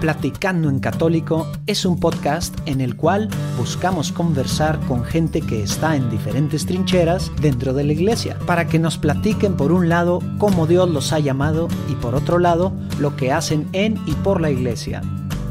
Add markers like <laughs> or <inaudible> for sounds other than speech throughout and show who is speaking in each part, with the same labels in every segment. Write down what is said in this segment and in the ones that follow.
Speaker 1: Platicando en Católico es un podcast en el cual buscamos conversar con gente que está en diferentes trincheras dentro de la iglesia, para que nos platiquen por un lado cómo Dios los ha llamado y por otro lado lo que hacen en y por la iglesia.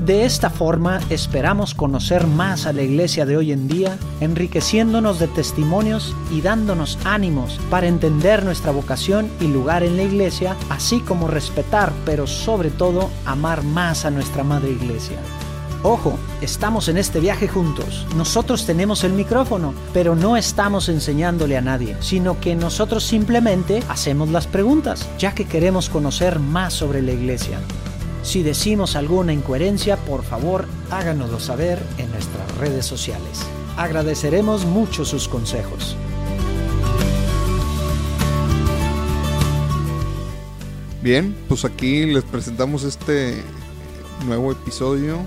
Speaker 1: De esta forma esperamos conocer más a la iglesia de hoy en día, enriqueciéndonos de testimonios y dándonos ánimos para entender nuestra vocación y lugar en la iglesia, así como respetar, pero sobre todo amar más a nuestra madre iglesia. Ojo, estamos en este viaje juntos. Nosotros tenemos el micrófono, pero no estamos enseñándole a nadie, sino que nosotros simplemente hacemos las preguntas, ya que queremos conocer más sobre la iglesia. Si decimos alguna incoherencia, por favor háganoslo saber en nuestras redes sociales. Agradeceremos mucho sus consejos.
Speaker 2: Bien, pues aquí les presentamos este nuevo episodio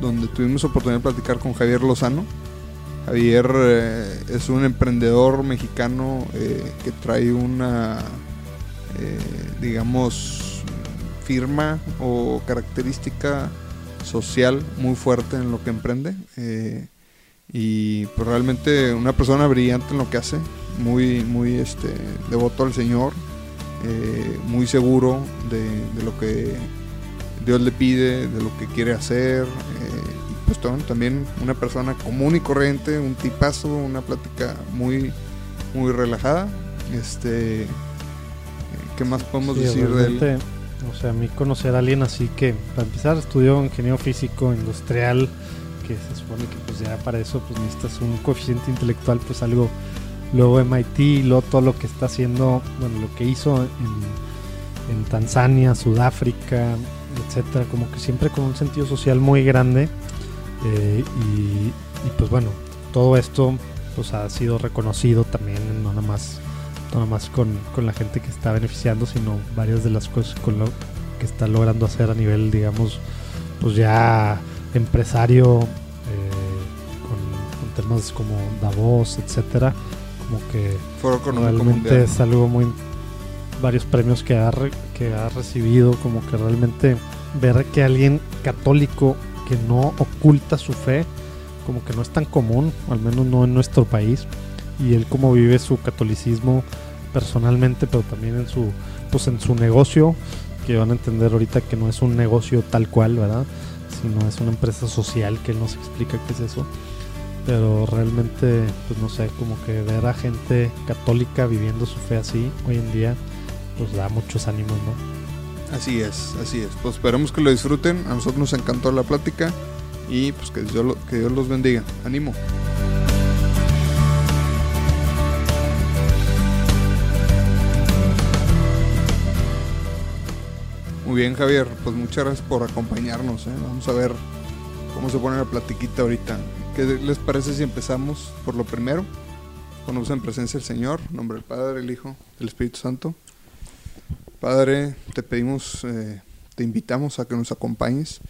Speaker 2: donde tuvimos oportunidad de platicar con Javier Lozano. Javier eh, es un emprendedor mexicano eh, que trae una, eh, digamos, firma o característica social muy fuerte en lo que emprende. Eh, y pues realmente una persona brillante en lo que hace, muy, muy este, devoto al Señor, eh, muy seguro de, lo que Dios le pide, de lo que quiere hacer. Eh, y pues también una persona común y corriente, un tipazo, una plática muy, muy relajada. Este, ¿Qué más podemos decir de él?
Speaker 3: O sea, a mí conocer a alguien así que, para empezar, estudió ingeniería físico industrial, que se supone que pues ya para eso pues necesitas un coeficiente intelectual, pues algo, luego MIT, luego todo lo que está haciendo, bueno, lo que hizo en, en Tanzania, Sudáfrica, etcétera, como que siempre con un sentido social muy grande. Eh, y, y, pues bueno, todo esto pues ha sido reconocido también, no nada más no nada más con, la gente que está beneficiando, sino varias de las cosas con lo que está logrando hacer a nivel, digamos, pues ya empresario, eh, con, temas como Davos, etcétera, como que realmente es algo muy varios premios que ha, que ha recibido, como que realmente ver que alguien católico que no oculta su fe, como que no es tan común, al menos no en nuestro país, y él cómo vive su catolicismo personalmente, pero también en su, pues en su negocio, que van a entender ahorita que no es un negocio tal cual, ¿verdad? Sino es una empresa social que él nos explica qué es eso. Pero realmente, pues no sé, como que ver a gente católica viviendo su fe así hoy en día, pues da muchos ánimos, ¿no?
Speaker 2: Así es, así es. Pues esperemos que lo disfruten. A nosotros nos encantó la plática y pues que Dios, que Dios los bendiga. Ánimo. Bien, Javier. Pues muchas gracias por acompañarnos. ¿eh? Vamos a ver cómo se pone la platiquita ahorita. ¿Qué les parece si empezamos por lo primero? Ponemos en presencia del Señor, nombre del Padre, el Hijo, del Espíritu Santo. Padre, te pedimos, eh, te invitamos a que nos acompañes.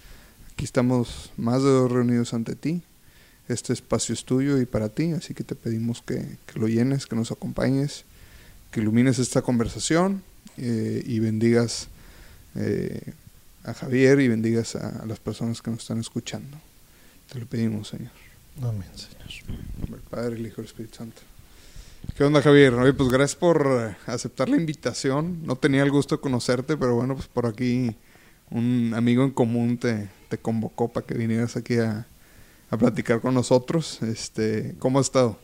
Speaker 2: Aquí estamos más de dos reunidos ante ti. Este espacio es tuyo y para ti, así que te pedimos que, lo llenes, que nos acompañes, que ilumines esta conversación eh, y bendigas eh, a Javier y bendigas a, las personas que nos están escuchando. Te lo pedimos, Señor.
Speaker 3: Amén, Señor.
Speaker 2: el Padre, el Hijo y el Espíritu Santo. ¿Qué onda, Javier? pues gracias por aceptar la invitación. No tenía el gusto de conocerte, pero bueno, pues por aquí un amigo en común te, te convocó para que vinieras aquí a, a, platicar con nosotros. Este, ¿Cómo has estado?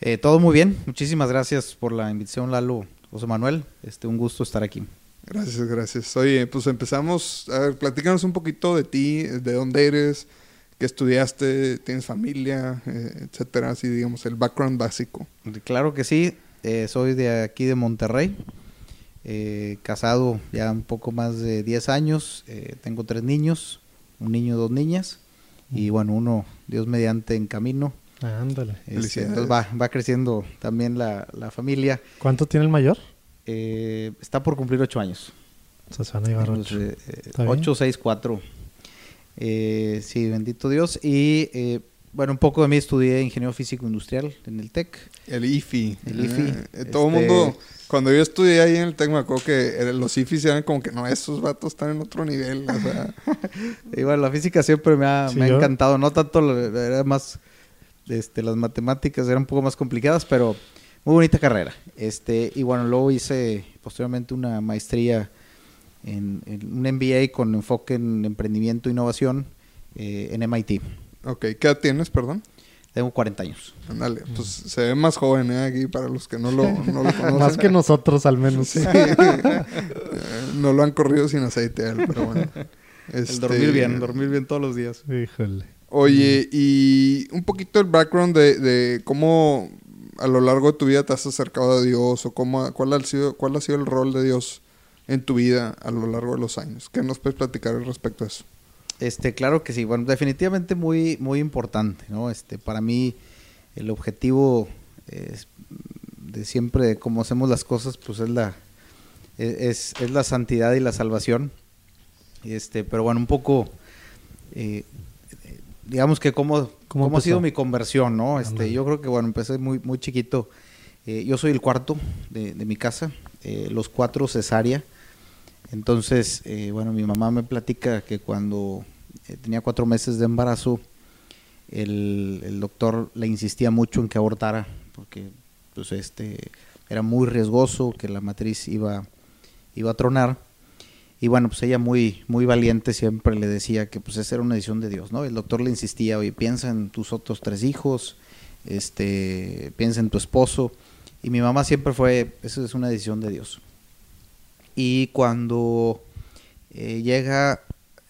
Speaker 4: Eh, todo muy bien. Muchísimas gracias por la invitación, Lalo, José Manuel. Este, un gusto estar aquí.
Speaker 2: Gracias, gracias. Oye, pues empezamos. A ver, platícanos un poquito de ti, de dónde eres, qué estudiaste, tienes familia, eh, etcétera. Así, digamos, el background básico.
Speaker 4: Claro que sí. Eh, soy de aquí de Monterrey. Eh, casado ya un poco más de 10 años. tengo tres niños: un niño y dos niñas. Y bueno, uno, Dios mediante, en camino.
Speaker 3: ándale.
Speaker 4: Este, entonces va, va creciendo también la, la familia.
Speaker 3: ¿Cuánto tiene el mayor?
Speaker 4: Eh, está por cumplir ocho años.
Speaker 3: O sea, se van a llevar ocho.
Speaker 4: Eh, ocho, seis, cuatro. Eh, sí, bendito Dios. Y bueno, un poco de mí estudié ingeniero físico industrial en el TEC.
Speaker 2: El IFI.
Speaker 4: El IFI,
Speaker 2: Eh, todo el
Speaker 4: este-
Speaker 2: mundo, cuando yo estudié ahí en el TEC, me acuerdo que eh, los IFIs eran como que no, esos vatos están en otro nivel. O sea, <laughs>
Speaker 4: Y bueno, la física siempre me ha,
Speaker 3: Sí,
Speaker 4: me ha encantado. No tanto, era más, este, las matemáticas eran un poco más complicadas, pero muy bonita carrera. Este, y bueno, luego hice posteriormente una maestría en, en un MBA con enfoque en emprendimiento e innovación eh, en MIT.
Speaker 2: ok, ¿qué edad tienes, perdón?
Speaker 4: Tengo 40 años.
Speaker 2: Ándale, pues se ve más joven ¿eh? aquí para los que no lo, <laughs> no lo conocen.
Speaker 3: Más que nosotros, al menos.
Speaker 2: Sí. <laughs> Eh, no lo han corrido sin aceite pero bueno.
Speaker 4: El
Speaker 2: Este,
Speaker 4: dormir bien, dormir bien todos los días.
Speaker 3: Híjole.
Speaker 2: Oye, y un poquito el background de, de cómo a lo largo de tu vida te has acercado a Dios o cómo, cuál, ha sido, cuál ha sido el rol de Dios en tu vida a lo largo de los años. ¿Qué nos puedes platicar al respecto a eso?
Speaker 4: Este, claro que sí. Bueno, definitivamente muy, muy importante, ¿no? Este, para mí el objetivo es de siempre de cómo hacemos las cosas, pues es la es, es la santidad y la salvación. Este, pero bueno, un poco eh, digamos que cómo,
Speaker 3: ¿Cómo
Speaker 4: cómo ha sido mi conversión, ¿no? Este, yo creo que bueno, empecé muy, muy chiquito. Eh, yo soy el cuarto de, de mi casa, eh, los cuatro cesárea. Entonces, eh, bueno, mi mamá me platica que cuando eh, tenía cuatro meses de embarazo, el, el doctor le insistía mucho en que abortara, porque pues este era muy riesgoso, que la matriz iba, iba a tronar. Y bueno, pues ella muy, muy valiente siempre le decía que pues esa era una decisión de Dios, ¿no? El doctor le insistía, oye, piensa en tus otros tres hijos, este, piensa en tu esposo. Y mi mamá siempre fue, eso es una decisión de Dios. Y cuando eh, llega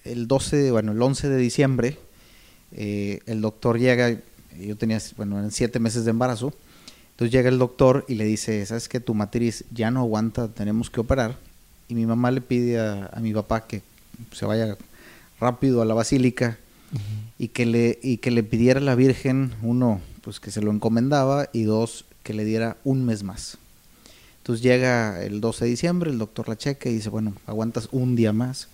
Speaker 4: el 12, bueno, el 11 de diciembre, eh, el doctor llega, yo tenía, bueno, eran siete meses de embarazo, entonces llega el doctor y le dice, sabes que tu matriz ya no aguanta, tenemos que operar. Y mi mamá le pide a, a mi papá que se vaya rápido a la basílica y que le y que le pidiera a la Virgen uno pues que se lo encomendaba y dos que le diera un mes más. Entonces llega el 12 de diciembre, el doctor la checa y dice, bueno, aguantas un día más.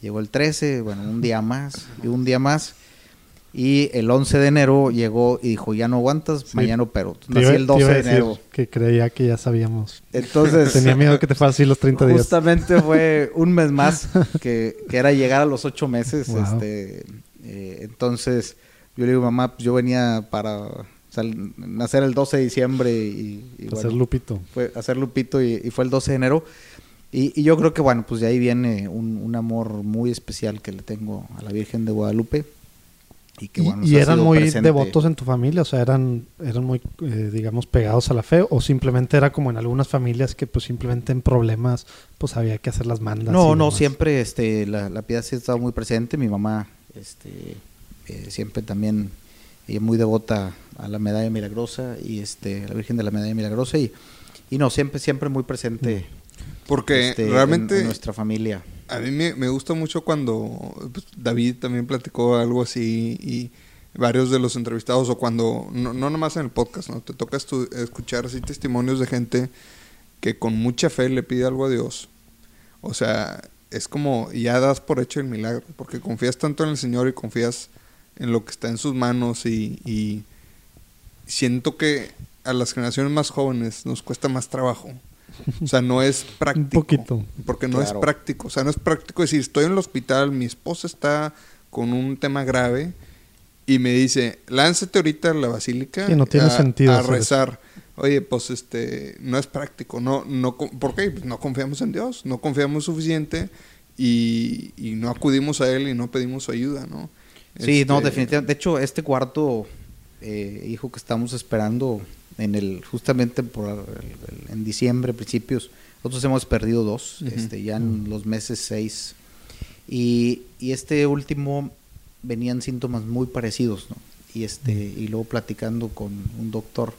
Speaker 4: Llegó el 13, bueno, un día más y un día más. Y el 11 de enero llegó y dijo, ya no aguantas,
Speaker 3: Sí.
Speaker 4: mañana opero.
Speaker 3: Te
Speaker 4: Nací el
Speaker 3: te iba
Speaker 4: 12
Speaker 3: a
Speaker 4: de enero.
Speaker 3: Que creía que ya sabíamos.
Speaker 4: Entonces, <laughs>
Speaker 3: Tenía miedo que te fuera así los 30 días.
Speaker 4: Justamente fue un mes más <laughs> que, que era llegar a los ocho meses.
Speaker 3: Wow.
Speaker 4: Este, eh, entonces, yo le digo, mamá, pues yo venía para sal- nacer el 12 de diciembre y, y
Speaker 3: Hacer
Speaker 4: bueno,
Speaker 3: Lupito.
Speaker 4: fue hacer Lupito y, y fue el 12 de enero. Y, y yo creo que, bueno, pues de ahí viene un, un amor muy especial que le tengo a la Virgen de Guadalupe. Y que,
Speaker 3: ¿Y,
Speaker 4: bueno,
Speaker 3: y
Speaker 4: nos ha
Speaker 3: eran muy
Speaker 4: presente.
Speaker 3: devotos en tu familia? O sea, ¿eran, eran muy, eh, digamos, pegados a la fe? ¿O simplemente era como en algunas familias que pues simplemente en problemas pues había que hacer las mandas?
Speaker 4: No, no,
Speaker 3: demás?
Speaker 4: siempre este, la, la piedad sí ha estado muy presente. Mi mamá este, eh, siempre también ella muy devota a la medalla milagrosa y este, a la Virgen de la medalla milagrosa. Y, y no, siempre, siempre muy presente
Speaker 2: Porque
Speaker 4: este, en-
Speaker 2: realmente
Speaker 4: en, nuestra familia.
Speaker 2: A mí me, me gusta mucho cuando pues, David también platicó algo así y varios de los entrevistados o cuando, no, no nomás en el podcast, ¿no? Te toca escuchar así testimonios de gente que con mucha fe le pide algo a Dios. O sea, es como ya das por hecho el milagro, porque confías tanto en el Señor y confías en lo que está en sus manos y, y siento que a las generaciones más jóvenes nos cuesta más trabajo. O sea, no es práctico.
Speaker 3: poquito.
Speaker 2: Porque no
Speaker 4: Claro.
Speaker 2: es práctico. O sea, no es práctico decir, estoy en el hospital, mi esposa está con un tema grave y me dice, lánzate ahorita a la basílica
Speaker 3: Sí, no tiene
Speaker 2: a,
Speaker 3: sentido
Speaker 2: a
Speaker 3: hacer eso.
Speaker 2: rezar. Oye, pues este, no es práctico. No, no, ¿Por qué? Pues no confiamos en Dios, no confiamos suficiente y, y no acudimos a Él y no pedimos su ayuda, ¿no?
Speaker 4: Sí, no,
Speaker 2: Este,
Speaker 4: definitivamente. De hecho, este cuarto eh, hijo que estamos esperando en el justamente por el- el- en diciembre, principios, nosotros hemos perdido dos,
Speaker 2: Ujú.
Speaker 4: este, ya en los meses seis. Y, y este último venían síntomas muy parecidos, ¿no? Y este, y luego platicando con un doctor,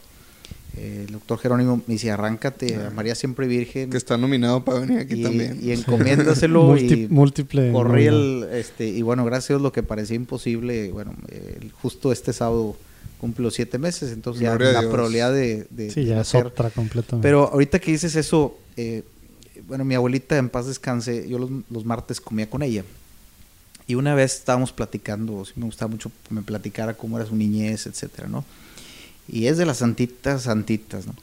Speaker 4: eh, el doctor Jerónimo me dice, arráncate a María Siempre Virgen
Speaker 2: Que está nominado para venir aquí
Speaker 4: y,
Speaker 2: también.
Speaker 4: y encomiéndaselo <laughs> y
Speaker 3: múltiple.
Speaker 4: corrí el este y bueno gracias a Dios lo que parecía imposible bueno el- justo este sábado cumple los siete meses entonces ya
Speaker 2: Gloria
Speaker 4: la probabilidad de, de-
Speaker 3: Sí,
Speaker 4: de
Speaker 3: ya es otra completamente.
Speaker 4: pero ahorita que dices eso eh, bueno mi abuelita en paz descanse yo los, los martes comía con ella Y una vez estábamos platicando, sí me gustaba mucho que me platicara cómo era su niñez, etcétera, ¿no? Y es de las santitas, santitas, ¿no?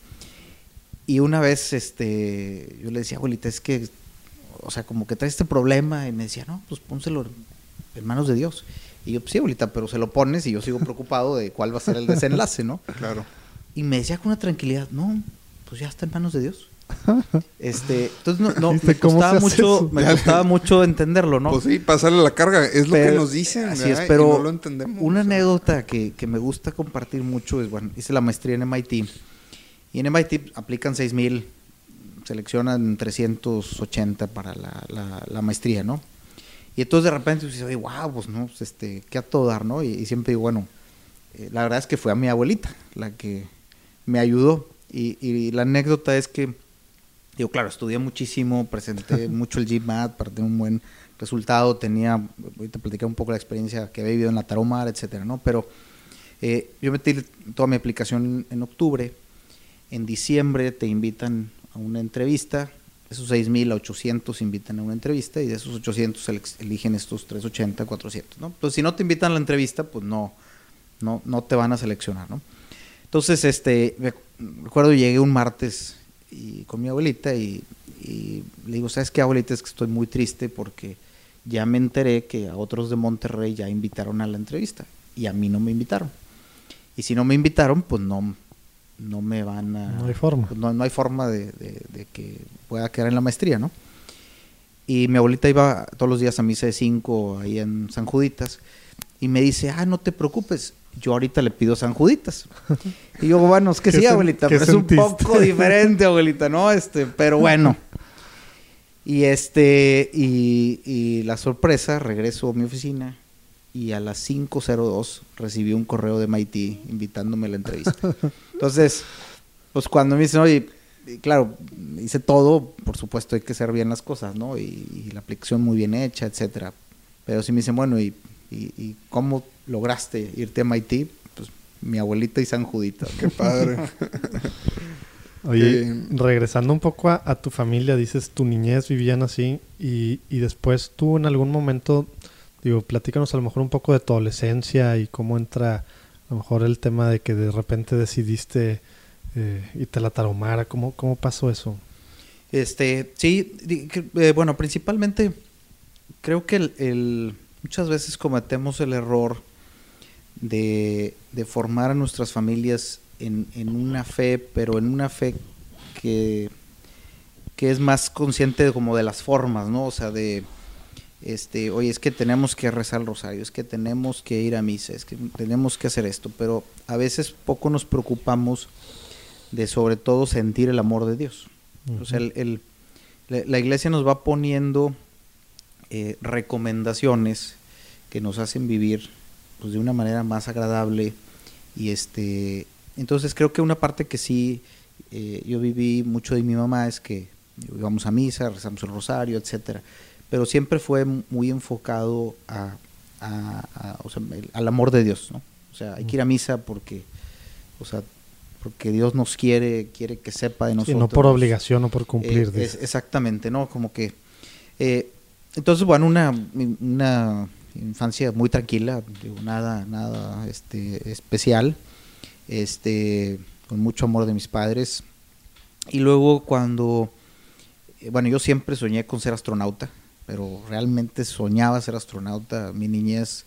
Speaker 4: Y una vez, este, yo le decía, abuelita, es que, o sea, como que trae este problema, y me decía, no, pues pónselo en manos de Dios. Y yo, pues sí, abuelita, pero se lo pones y yo sigo preocupado de cuál va a ser el desenlace, ¿no? <laughs>
Speaker 2: Claro.
Speaker 4: Y me decía con una tranquilidad, no, pues ya está en manos de Dios. <laughs> Este, entonces no, no
Speaker 3: ¿Viste
Speaker 4: me costaba mucho, me costaba mucho entenderlo, ¿no?
Speaker 2: Pues sí, pasarle la carga. Es lo que nos dicen.
Speaker 4: Así
Speaker 2: ¿verdad?
Speaker 4: es,
Speaker 2: Y
Speaker 4: pero
Speaker 2: no lo entendemos.
Speaker 4: una
Speaker 2: o sea.
Speaker 4: anécdota que, que me gusta compartir mucho es, bueno, hice la maestría en MIT. Y en MIT aplican 6000, seleccionan 380 para la, la- la maestría, ¿no? Y entonces de repente dices, oye, wow, pues no, pues, este, qué a todo dar, ¿no? Y, y siempre digo, bueno, eh, la verdad es que fue a mi abuelita la que me ayudó. Y, y la anécdota es que, digo, claro, estudié muchísimo, presenté <laughs> mucho el GMAT para tener un buen resultado. Tenía, ahorita platiqué un poco la experiencia que había vivido en la Taromar, etcétera, ¿no? Pero eh, yo metí toda mi aplicación en octubre. En diciembre te invitan a una entrevista. Esos 6.000 a 800 invitan a una entrevista y de esos 800 elec- eligen estos 380, 400, ¿no? Entonces, si no te invitan a la entrevista, pues no, no, no te van a seleccionar, ¿no? Entonces, este, recuerdo llegué un martes y con mi abuelita y le digo, ¿sabes qué, abuelita? Es que estoy muy triste porque ya me enteré que a otros de Monterrey ya invitaron a la entrevista y a mí no me invitaron. Y si no me invitaron, pues no, no me van a...
Speaker 3: No hay forma.
Speaker 4: no, no hay forma de, de- de que pueda quedar en la maestría, ¿no? Y mi abuelita iba todos los días a misa de 5 ahí en San Juditas y me dice, ah, no te preocupes, yo ahorita le pido San Juditas. <laughs> Y yo, bueno, es que
Speaker 3: ¿Qué
Speaker 4: sí, abuelita, pero es un poco diferente, <laughs> abuelita, ¿no? Este, pero bueno. Y este, y, y la sorpresa, regreso a mi oficina y a las 5.02 recibí un correo de MIT invitándome a la entrevista. Entonces, pues cuando me dicen, oye, claro, hice todo, por supuesto hay que hacer bien las cosas, ¿no? Y, y la aplicación muy bien hecha, etcétera. Pero si me dicen, bueno, ¿y, y, y cómo lograste irte a MIT? Pues mi abuelita y San Juditas.
Speaker 2: Qué padre. <laughs>
Speaker 3: Oye,
Speaker 2: Eh,
Speaker 3: regresando un poco a, a tu familia, dices tu niñez vivían así y, y después tú en algún momento, digo, platícanos a lo mejor un poco de tu adolescencia y cómo entra a lo mejor el tema de que de repente decidiste eh, irte a la taromara, ¿cómo, cómo pasó eso?
Speaker 4: Este, sí, eh, bueno, principalmente creo que el, muchas veces cometemos el error de, de formar a nuestras familias en, en una fe, pero en una fe que, que es más consciente como de las formas, ¿no? O sea, de, este, oye, es que tenemos que rezar el rosario, es que tenemos que ir a misa, es que tenemos que hacer esto, pero a veces poco nos preocupamos de sobre todo sentir el amor de Dios. O sea, el, el- la, la iglesia nos va poniendo eh, recomendaciones que nos hacen vivir pues, de una manera más agradable y este entonces creo que una parte que sí eh, yo viví mucho de mi mamá es que íbamos a misa rezamos el rosario etcétera pero siempre fue muy enfocado a, a- a- o sea, el- al amor de Dios no o sea hay que ir a misa porque o sea porque Dios nos quiere quiere que sepa de
Speaker 3: Sí,
Speaker 4: nosotros
Speaker 3: no por obligación o por cumplir.
Speaker 4: eh, es-
Speaker 3: dices.
Speaker 4: exactamente, ¿no? Como que... eh, entonces, bueno, una, una infancia muy tranquila, digo, nada, nada este, especial, este, con mucho amor de mis padres. Y luego cuando, eh, bueno, yo siempre soñé con ser astronauta, pero realmente soñaba ser astronauta. Mi niñez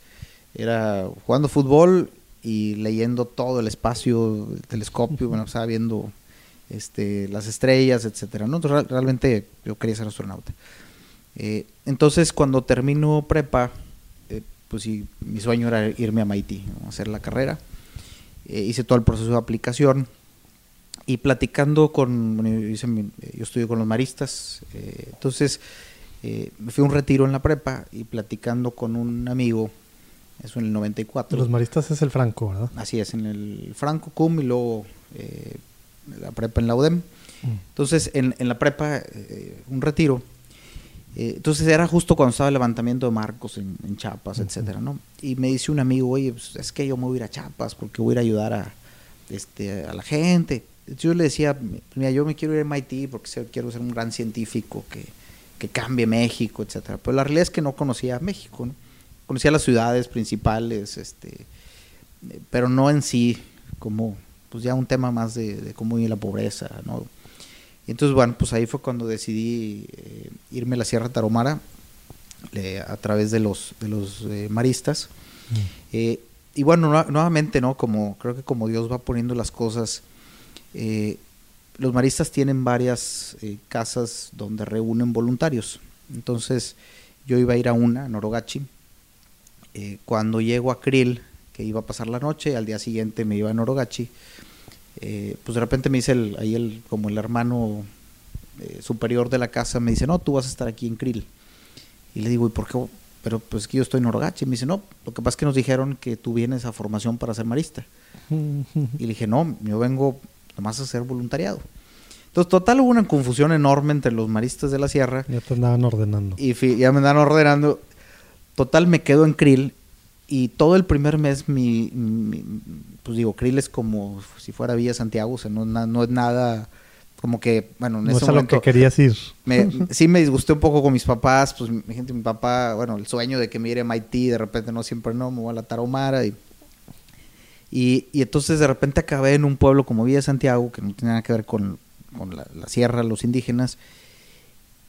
Speaker 4: era jugando fútbol y leyendo todo el espacio, el telescopio, bueno, estaba viendo este, las estrellas, etcétera. ¿no? Entonces, real- realmente yo quería ser astronauta. Eh, entonces, cuando termino prepa, eh, pues sí, mi sueño era irme a MIT, ¿no? hacer la carrera. Eh, hice todo el proceso de aplicación y platicando con, bueno, hice mi- yo estudio con los maristas, eh, entonces eh, me fui a un retiro en la prepa y platicando con un amigo, eso en el 94.
Speaker 3: Los maristas es el Franco, ¿verdad?
Speaker 4: Así es, en el Franco Cum y luego eh, la prepa en la UDEM. Entonces, en, en la prepa, eh, un retiro. eh, entonces era justo cuando estaba el levantamiento de Marcos en, en Chiapas, etcétera, ¿no? Y me dice un amigo, oye, pues, es que yo me voy a ir a Chiapas porque voy a ir a ayudar a, este, a la gente. Entonces, yo le decía, mira, yo me quiero ir a MIT porque quiero ser un gran científico que, que cambie México, etcétera. Pero la realidad es que no conocía México, ¿no? conocía las ciudades principales, este, pero no en sí, como pues ya un tema más de, de cómo vive la pobreza, ¿no? Y entonces, bueno, pues ahí fue cuando decidí eh, irme a la Sierra Taromara eh, a través de los, de los eh, maristas. Eh, y bueno, nuevamente, ¿no? Como creo que como Dios va poniendo las cosas, eh, los maristas tienen varias eh, casas donde reúnen voluntarios. Entonces, yo iba a ir a una, a Norogachi. Eh, cuando llego a Krill, que iba a pasar la noche, al día siguiente me iba a Norogachi, eh, pues de repente me dice el, ahí el, como el hermano superior de la casa, me dice, no, tú vas a estar aquí en Krill. Y le digo, ¿y por qué? Pero pues que yo estoy en Norogachi. Me dice, no, lo que pasa es que nos dijeron que tú vienes a formación para ser marista. <laughs> Y le dije, no, yo vengo nomás hacer voluntariado. Entonces, total, hubo una confusión enorme entre los maristas de la sierra
Speaker 3: Ya te andaban ordenando.
Speaker 4: y ya me andan ordenando. Total, me quedo en Krill y todo el primer mes, mi, mi- pues digo, Krill es como si fuera Villa Santiago, o sea, no, na- no es nada como que, bueno, en
Speaker 3: No
Speaker 4: ese
Speaker 3: es a lo
Speaker 4: momento
Speaker 3: que querías ir.
Speaker 4: me, <laughs> sí me disgusté un poco con mis papás, pues mi gente, mi papá, bueno, el sueño de que me ir a MIT, de repente no, siempre no, me voy a la Tarahumara y, y, y entonces de repente acabé en un pueblo como Villa Santiago, que no tenía nada que ver con, con la, la sierra, los indígenas,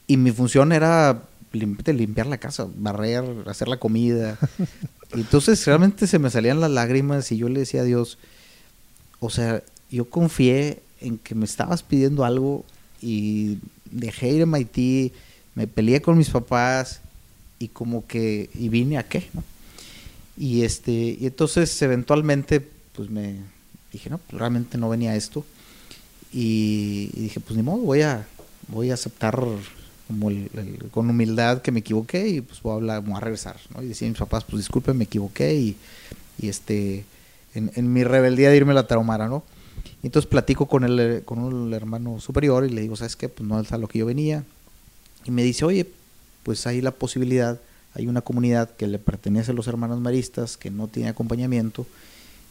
Speaker 4: y mi función era lim- limpiar la casa, barrer, hacer la comida. <laughs> Y entonces realmente se me salían las lágrimas y yo le decía a Dios, o sea, yo confié en que me estabas pidiendo algo y dejé ir a MIT, me peleé con mis papás y como que, y vine a qué, ¿no? Y este, y entonces eventualmente, pues me dije, no, pues realmente no venía esto. Y, y dije, pues ni modo, voy a, voy a aceptar como el- el- con humildad que me equivoqué y pues voy a hablar, voy a regresar, ¿no? Y decía a mis papás, pues disculpen, me equivoqué y, y este, en, en mi rebeldía de irme a la Tarahumara, ¿no? Y entonces platico con el, con el hermano superior y le digo, ¿sabes qué? Pues no es a lo que yo venía. Y me dice, oye, pues hay la posibilidad, hay una comunidad que le pertenece a los hermanos maristas, que no tiene acompañamiento.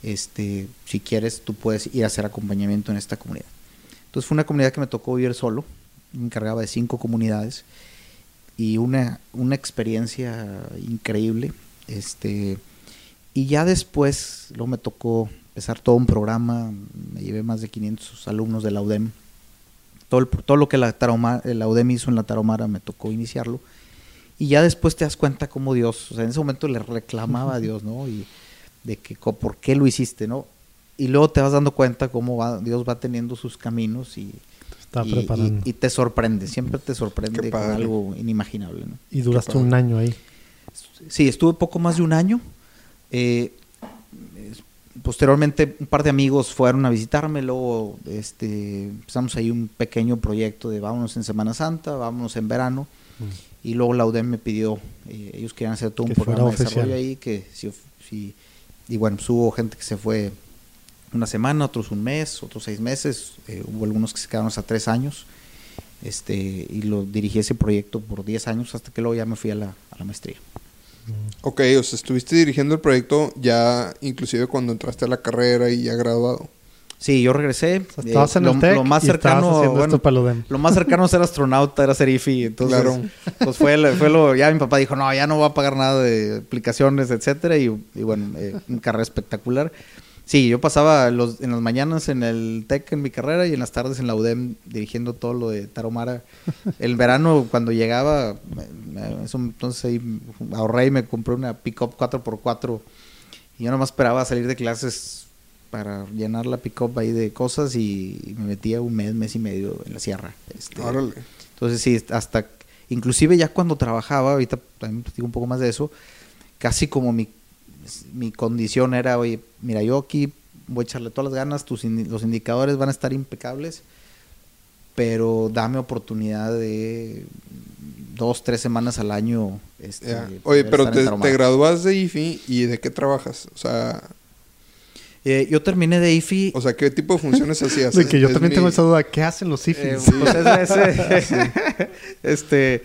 Speaker 4: Este, si quieres, tú puedes ir a hacer acompañamiento en esta comunidad. Entonces fue una comunidad que me tocó vivir solo. Me encargaba de cinco comunidades y una, una experiencia increíble. Este, y ya después, luego me tocó empezar todo un programa, me llevé más de 500 alumnos de la UDEM. Todo, todo lo que la, Tarahuma- la UDEM hizo en la Tarahumara me tocó iniciarlo. Y ya después te das cuenta cómo Dios, o sea, en ese momento le reclamaba a Dios, ¿no? Y de que por qué lo hiciste, ¿no? Y luego te vas dando cuenta cómo va, Dios va teniendo sus caminos y,
Speaker 3: Te está
Speaker 4: y-
Speaker 3: preparando.
Speaker 4: y- y te sorprende, siempre te sorprende con algo inimaginable, ¿no?
Speaker 3: Y duraste un año ahí.
Speaker 4: Sí, estuve poco más de un año. Eh, posteriormente un par de amigos fueron a visitarme, luego este, empezamos ahí un pequeño proyecto de vámonos en Semana Santa, vámonos en verano. Y luego la UDEM me pidió, eh, ellos querían hacer todo un
Speaker 3: Que
Speaker 4: programa de desarrollo ahí, que si, si- y bueno, pues hubo gente que se fue una semana, otros un mes, otros seis meses, eh, hubo algunos que se quedaron hasta tres años, este, y lo dirigí ese proyecto por 10 años hasta que luego ya me fui a la, a la maestría.
Speaker 2: Ok, o sea, estuviste dirigiendo el proyecto ya inclusive cuando entraste a la carrera y ya graduado.
Speaker 4: Sí, yo regresé.
Speaker 3: O sea,
Speaker 4: eh,
Speaker 3: en
Speaker 4: lo,
Speaker 3: el TEC
Speaker 4: lo más
Speaker 3: y
Speaker 4: cercano,
Speaker 3: haciendo
Speaker 4: bueno,
Speaker 3: esto lo
Speaker 4: más cercano a ser astronauta era ser IFI. Entonces,
Speaker 2: Claro.
Speaker 4: pues fue, lo- fue lo. Ya mi papá dijo, no, ya no voy a pagar nada de aplicaciones, etcétera. Y, y bueno, eh, una carrera espectacular. Sí, yo pasaba los, en las mañanas en el TEC en mi carrera y en las tardes en la UDEM dirigiendo todo lo de Taromara. El verano, cuando llegaba, eso, entonces ahí ahorré y me compré una pick-up 4x4. Y yo nomás esperaba salir de clases para llenar la pick-up ahí de cosas y me metía un mes, mes y medio en la sierra. Este,
Speaker 2: Órale.
Speaker 4: entonces sí, hasta, inclusive ya cuando trabajaba, ahorita también platico un poco más de eso, casi como mi, mi condición era, oye, mira, yo aquí voy a echarle todas las ganas, tus los indicadores van a estar impecables, pero dame oportunidad de dos, tres semanas al año. Este,
Speaker 2: Oye, pero te, te gradúas de IFI y ¿de qué trabajas? O sea,
Speaker 4: Eh, yo terminé de IFI.
Speaker 2: o sea, ¿qué tipo de funciones hacías? <laughs>
Speaker 3: De que yo
Speaker 2: Es
Speaker 3: también
Speaker 2: mi-
Speaker 3: tengo esa duda. ¿Qué hacen los
Speaker 4: Eh,
Speaker 3: IFIs?
Speaker 4: pues es- es- <laughs> <laughs> este,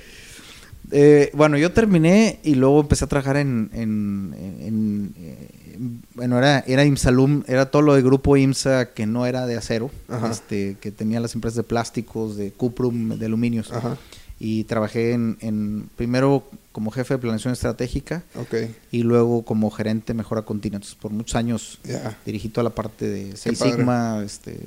Speaker 4: eh, bueno, yo terminé y luego empecé a trabajar en, en- en- en- bueno, era, era IMSALUM, era todo lo de grupo IMSA que no era de acero,
Speaker 2: Ajá.
Speaker 4: este, que tenía las empresas de plásticos, de cuprum, de aluminios.
Speaker 2: Ajá.
Speaker 4: Y trabajé en, en primero como jefe de planeación estratégica y luego como gerente de mejora continua. Entonces, por muchos años dirigí toda la parte de Six. Sigma, este,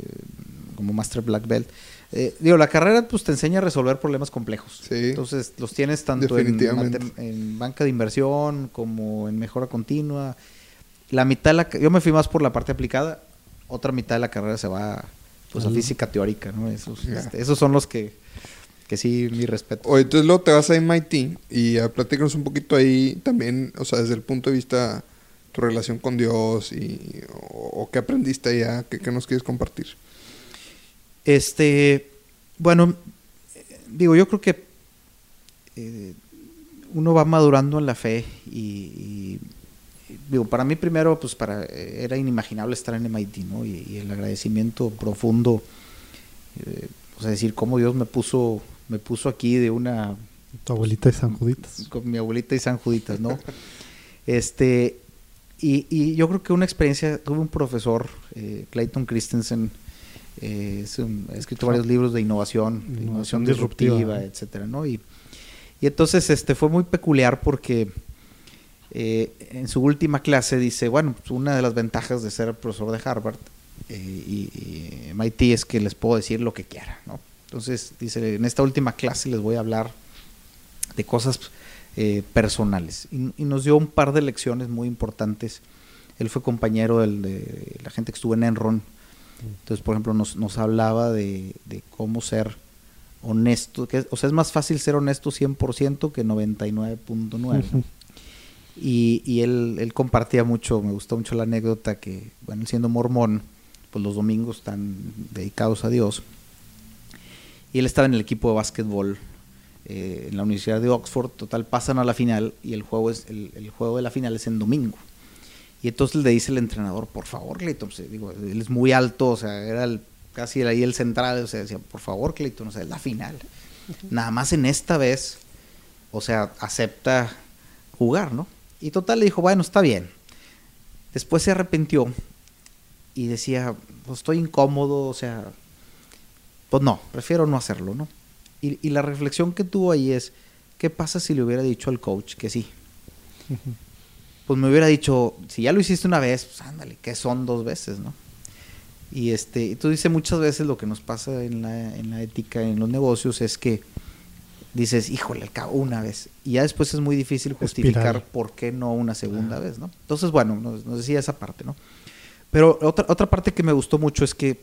Speaker 4: como Master Black Belt. Eh, digo, la carrera pues te enseña a resolver problemas complejos.
Speaker 2: Sí.
Speaker 4: Entonces los tienes tanto en, banca de inversión como en mejora continua. La mitad de la, yo me fui más por la parte aplicada, otra mitad de la carrera se va pues a física teórica, ¿no? Esos, este, esos son los que, que sí, mi respeto.
Speaker 2: Oye, entonces luego te vas a MIT y a platícanos un poquito ahí también, o sea, desde el punto de vista tu relación con Dios y o, o qué aprendiste allá, qué, qué nos quieres compartir.
Speaker 4: Este, bueno, digo, yo creo que eh, uno va madurando en la fe y, y, digo, para mí primero, pues para era inimaginable estar en MIT, ¿no? Y, y el agradecimiento profundo, eh, o sea, decir cómo Dios me puso, me puso aquí de una
Speaker 3: Tu abuelita de San Juditas.
Speaker 4: con mi abuelita y San Juditas, ¿no? <laughs> este, y, y yo creo que una experiencia, tuve un profesor, eh, Clayton Christensen, eh, es un- ha escrito varios libros de innovación, de
Speaker 3: Innovación disruptiva,
Speaker 4: etcétera, ¿no? Y, y entonces este fue muy peculiar porque eh, en su última clase dice, bueno, pues una de las ventajas de ser profesor de Harvard eh, y, y MIT es que les puedo decir lo que quiera, ¿no? Entonces dice, en esta última clase les voy a hablar de cosas eh, personales. Y, y nos dio un par de lecciones muy importantes. Él fue compañero del- de la gente que estuvo en Enron. Entonces, por ejemplo, nos, nos hablaba de, de cómo ser honesto. Que, o sea, es más fácil ser honesto 100% que 99.9. ¿no?
Speaker 3: Ujú.
Speaker 4: Y, y él, él compartía mucho, me gustó mucho la anécdota que, bueno, siendo mormón, pues los domingos están dedicados a Dios. Y él estaba en el equipo de básquetbol eh, en la Universidad de Oxford. Total, pasan a la final y el juego, es, el, el juego de la final es en domingo. Y entonces le dice el entrenador, por favor, Clayton, pues, digo, él es muy alto, o sea, era el- casi ahí el central, o sea, decía, por favor, Clayton, o sea, es la final. Nada más en esta vez, o sea, acepta jugar, ¿no? Y total le dijo, bueno, está bien. Después se arrepintió y decía, pues estoy incómodo, o sea, pues no, prefiero no hacerlo, ¿no? Y, y la reflexión que tuvo ahí es, ¿qué pasa si le hubiera dicho al coach que sí? Pues me hubiera dicho, si ya lo hiciste una vez, pues ándale, ¿qué son dos veces, no? Y este, tú dices muchas veces lo que nos pasa en la, en la ética, en los negocios, es que dices, híjole, al cabo una vez. Y ya después es muy difícil justificar
Speaker 3: Espiral.
Speaker 4: por qué no una segunda vez, ¿no? Entonces, bueno, nos, nos decía esa parte, ¿no? Pero otra, otra parte que me gustó mucho es que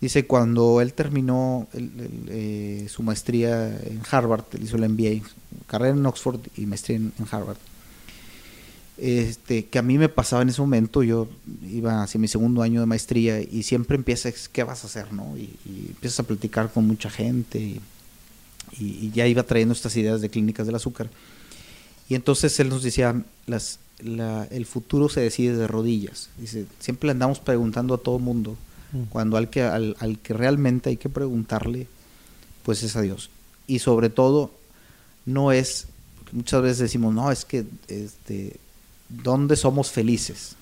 Speaker 4: dice cuando él terminó eh, su maestría en Harvard, él hizo el MBA, carrera en Oxford y maestría en, Harvard. Este, que a mí me pasaba en ese momento, yo iba hacia mi segundo año de maestría y siempre empiezas, ¿qué vas a hacer? no? Y, y empiezas a platicar con mucha gente y, ya iba trayendo estas ideas de clínicas del azúcar. Y entonces él nos decía, las, la- el futuro se decide de rodillas. Dice, siempre le andamos preguntando a todo mundo,
Speaker 3: Mm.
Speaker 4: cuando al que, al, al que realmente hay que preguntarle, pues es a Dios. Y sobre todo, no es, muchas veces decimos, no, es que, este, ¿dónde somos felices?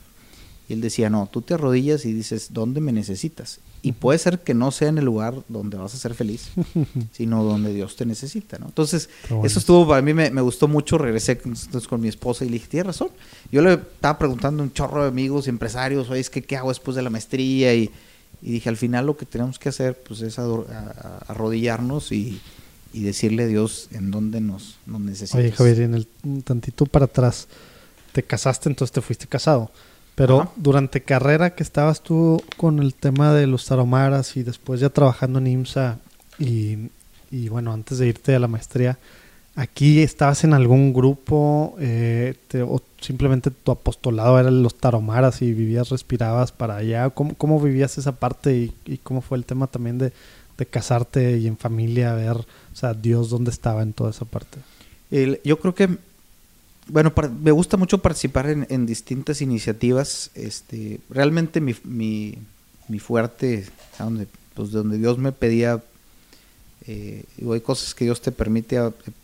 Speaker 4: Y él decía, no, tú te arrodillas y dices, ¿dónde me necesitas? Y puede ser que no sea en el lugar donde vas a ser feliz, <laughs> sino donde Dios te necesita, ¿no? Entonces,
Speaker 3: bueno.
Speaker 4: eso estuvo, para mí me, me gustó mucho, regresé con- entonces con mi esposa y le dije, tienes razón. Yo le estaba preguntando a un chorro de amigos y empresarios, oye, es que qué hago después de la maestría y, y dije, al final lo que tenemos que hacer pues es arrodillarnos y, y decirle a Dios en dónde nos, nos necesita.
Speaker 3: Oye, Javier, en el un tantito para atrás, te casaste, entonces te fuiste casado. Pero
Speaker 4: Ajá.
Speaker 3: durante carrera que estabas tú con el tema de los taromaras y después ya trabajando en IMSA y, y bueno, antes de irte a la maestría, ¿aquí estabas en algún grupo eh, o simplemente tu apostolado era los taromaras y vivías, respirabas para allá? ¿Cómo, cómo vivías esa parte y, y cómo fue el tema también de, de casarte y en familia, ver, o sea, Dios dónde estaba en toda esa parte?
Speaker 4: El- yo creo que, bueno, me gusta mucho participar en, distintas iniciativas. Este, realmente mi, mi, mi fuerte, donde, pues donde Dios me pedía, eh, digo, hay cosas que Dios te permite,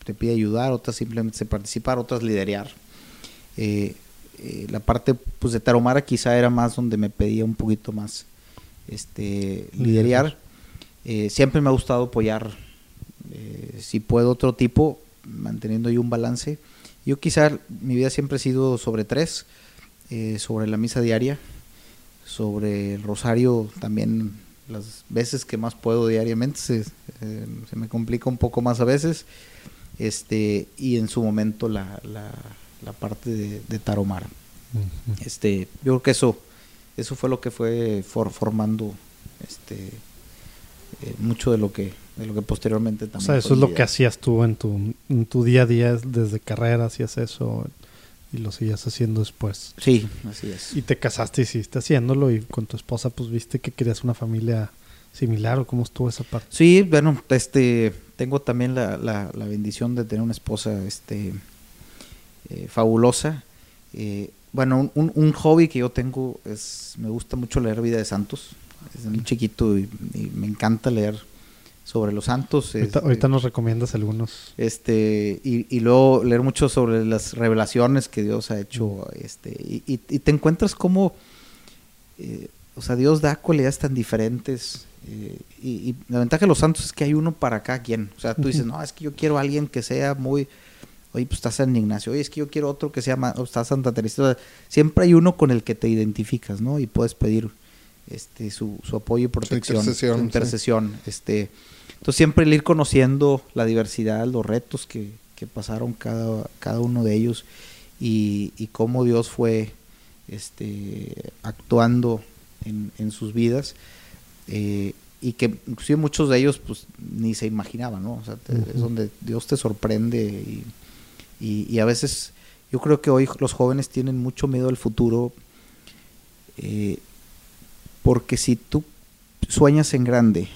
Speaker 4: te pide ayudar, otras simplemente participar, otras liderear. Eh, eh, la parte pues de Taromara quizá era más donde me pedía un poquito más este liderear. Eh, siempre me ha gustado apoyar si puedo otro tipo, manteniendo ahí un balance. Yo quizá mi vida siempre ha sido sobre tres, sobre la misa diaria, sobre el rosario también las veces que más puedo diariamente, se, eh, se me complica un poco más a veces, este y en su momento la, la, la parte de, de Taromara. Este, yo creo que eso, eso fue lo que fue for- formando este eh, mucho de lo que de lo que posteriormente
Speaker 3: O
Speaker 4: también
Speaker 3: sea, eso es lo que hacías tú en tu, en tu día a día, desde carrera hacías eso y lo seguías haciendo después.
Speaker 4: Sí, así es.
Speaker 3: Y te casaste y siguiste haciéndolo y con tu esposa pues viste que querías una familia similar o cómo estuvo esa parte.
Speaker 4: Sí, bueno, este, tengo también la, la, la bendición de tener una esposa, este, eh, fabulosa. Eh, bueno, un, un- un hobby que yo tengo es, me gusta mucho leer Vida de Santos. Desde muy chiquito y, y me encanta leer sobre los santos.
Speaker 3: Ahorita,
Speaker 4: este,
Speaker 3: ahorita nos recomiendas algunos.
Speaker 4: este y, y luego leer mucho sobre las revelaciones que Dios ha hecho este y, y- y te encuentras como eh, o sea Dios da cualidades tan diferentes eh, y, la ventaja de los santos es que hay uno para cada quien o sea tú dices no es que yo quiero a alguien que sea muy oye pues está San Ignacio oye es que yo quiero otro que sea más o está Santa Teresa O sea, siempre hay uno con el que te identificas no y puedes pedir este su, su apoyo y protección
Speaker 2: intercesión,
Speaker 4: su
Speaker 2: sí.
Speaker 4: intercesión este entonces siempre el ir conociendo la diversidad, los retos que, que pasaron cada, cada uno de ellos y, y cómo Dios fue este, actuando en, en sus vidas eh, y que inclusive muchos de ellos pues ni se imaginaban, ¿no? O sea, te-
Speaker 3: Ujú.
Speaker 4: es donde Dios te sorprende y, y, y a veces yo creo que hoy los jóvenes tienen mucho miedo al futuro eh, porque si tú sueñas en grande,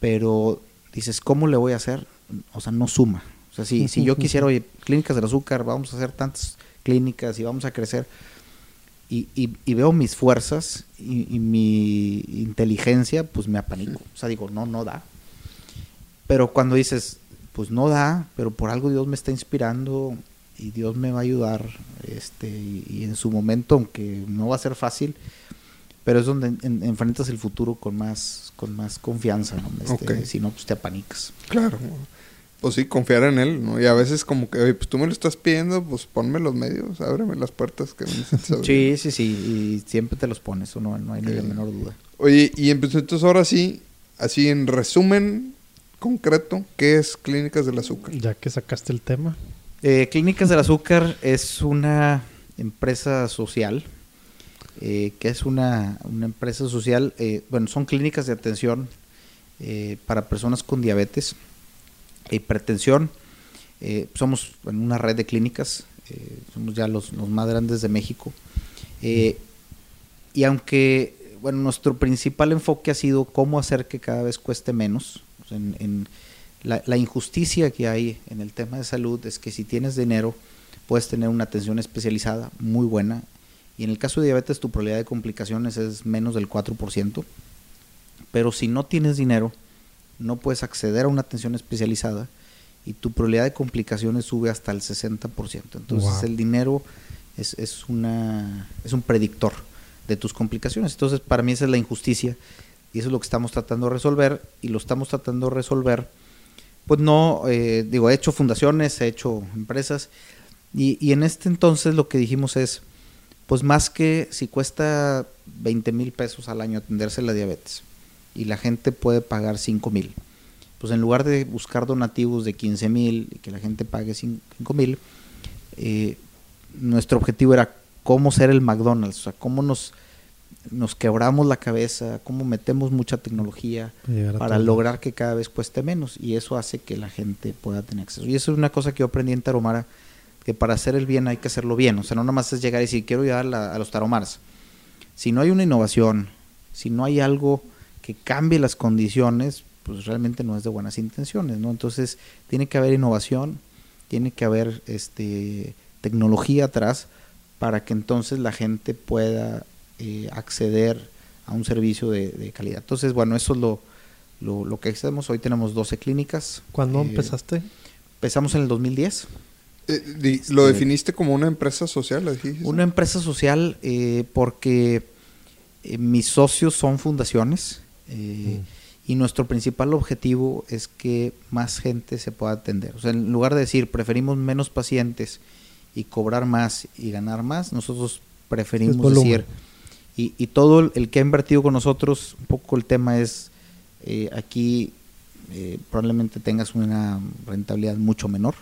Speaker 4: pero dices, ¿cómo le voy a hacer? O sea, no suma. O sea, si, si yo quisiera, oye, clínicas del azúcar, vamos a hacer tantas clínicas y vamos a crecer, y, y- y veo mis fuerzas y, y mi inteligencia, pues me apanico. O sea, digo, no, no da. Pero cuando dices, pues no da, pero por algo Dios me está inspirando y Dios me va a ayudar, este, y, y en su momento, aunque no va a ser fácil, pero es donde en- en- enfrentas el futuro con más, con más confianza, ¿no? Este. Si no, pues te apanicas.
Speaker 2: Claro. Pues sí, confiar en él, ¿no? Y a veces como que, oye, pues tú me lo estás pidiendo, pues ponme los medios, ábreme las puertas que me.
Speaker 4: Sí, sí, sí, y siempre te los pones, no, no hay ni la menor duda.
Speaker 2: Oye, y empezó entonces ahora sí, así en resumen concreto, ¿qué es Clínicas del Azúcar?
Speaker 3: Ya que sacaste el tema.
Speaker 4: Eh, Clínicas del Azúcar es una empresa social, eh, que es una, una empresa social, eh, bueno, son clínicas de atención eh, para personas con diabetes, hipertensión. Eh, somos en una red de clínicas, somos ya los, los más grandes de México. Y aunque, bueno, nuestro principal enfoque ha sido cómo hacer que cada vez cueste menos, en, la injusticia que hay en el tema de salud es que si tienes dinero puedes tener una atención especializada muy buena y en el caso de diabetes tu probabilidad de complicaciones es menos del 4%, pero si no tienes dinero no puedes acceder a una atención especializada y tu probabilidad de complicaciones sube hasta el 60%. Entonces
Speaker 3: Wow.
Speaker 4: el dinero es, es, una, es un predictor de tus complicaciones. Entonces para mí esa es la injusticia y eso es lo que estamos tratando de resolver y lo estamos tratando de resolver. Pues no, eh, digo, he hecho fundaciones, he hecho empresas y, y en este entonces lo que dijimos es, pues más que si cuesta 20 mil pesos al año atenderse la diabetes y la gente puede pagar 5 mil, pues en lugar de buscar donativos de 15 mil y que la gente pague 5 mil, eh, nuestro objetivo era cómo ser el McDonald's, o sea, cómo nos, nos quebramos la cabeza, cómo metemos mucha tecnología
Speaker 3: Para
Speaker 4: lograr que cada vez cueste menos y eso hace que la gente pueda tener acceso. Y eso es una cosa que yo aprendí en Taromara, que para hacer el bien hay que hacerlo bien, o sea, no nada más es llegar y decir, quiero llegar a, a los Taromaras. Si no hay una innovación, si no hay algo que cambie las condiciones, pues realmente no es de buenas intenciones, ¿no? Entonces, tiene que haber innovación, tiene que haber este tecnología atrás para que entonces la gente pueda eh, acceder a un servicio de, de calidad. Entonces, bueno, eso es lo, lo, lo que hacemos. Hoy tenemos 12 clínicas.
Speaker 3: ¿Cuándo
Speaker 4: Eh,
Speaker 3: empezaste?
Speaker 4: Empezamos en el 2010.
Speaker 2: Eh, di- ¿Lo
Speaker 4: Este-
Speaker 2: definiste como una empresa social?
Speaker 4: Una empresa social eh, porque eh, mis socios son fundaciones eh, y nuestro principal objetivo es que más gente se pueda atender. O sea, en lugar de decir preferimos menos pacientes y cobrar más y ganar más, nosotros preferimos decir, y, y, todo el que ha invertido con nosotros, un poco el tema es, eh, aquí eh, probablemente tengas una rentabilidad mucho menor,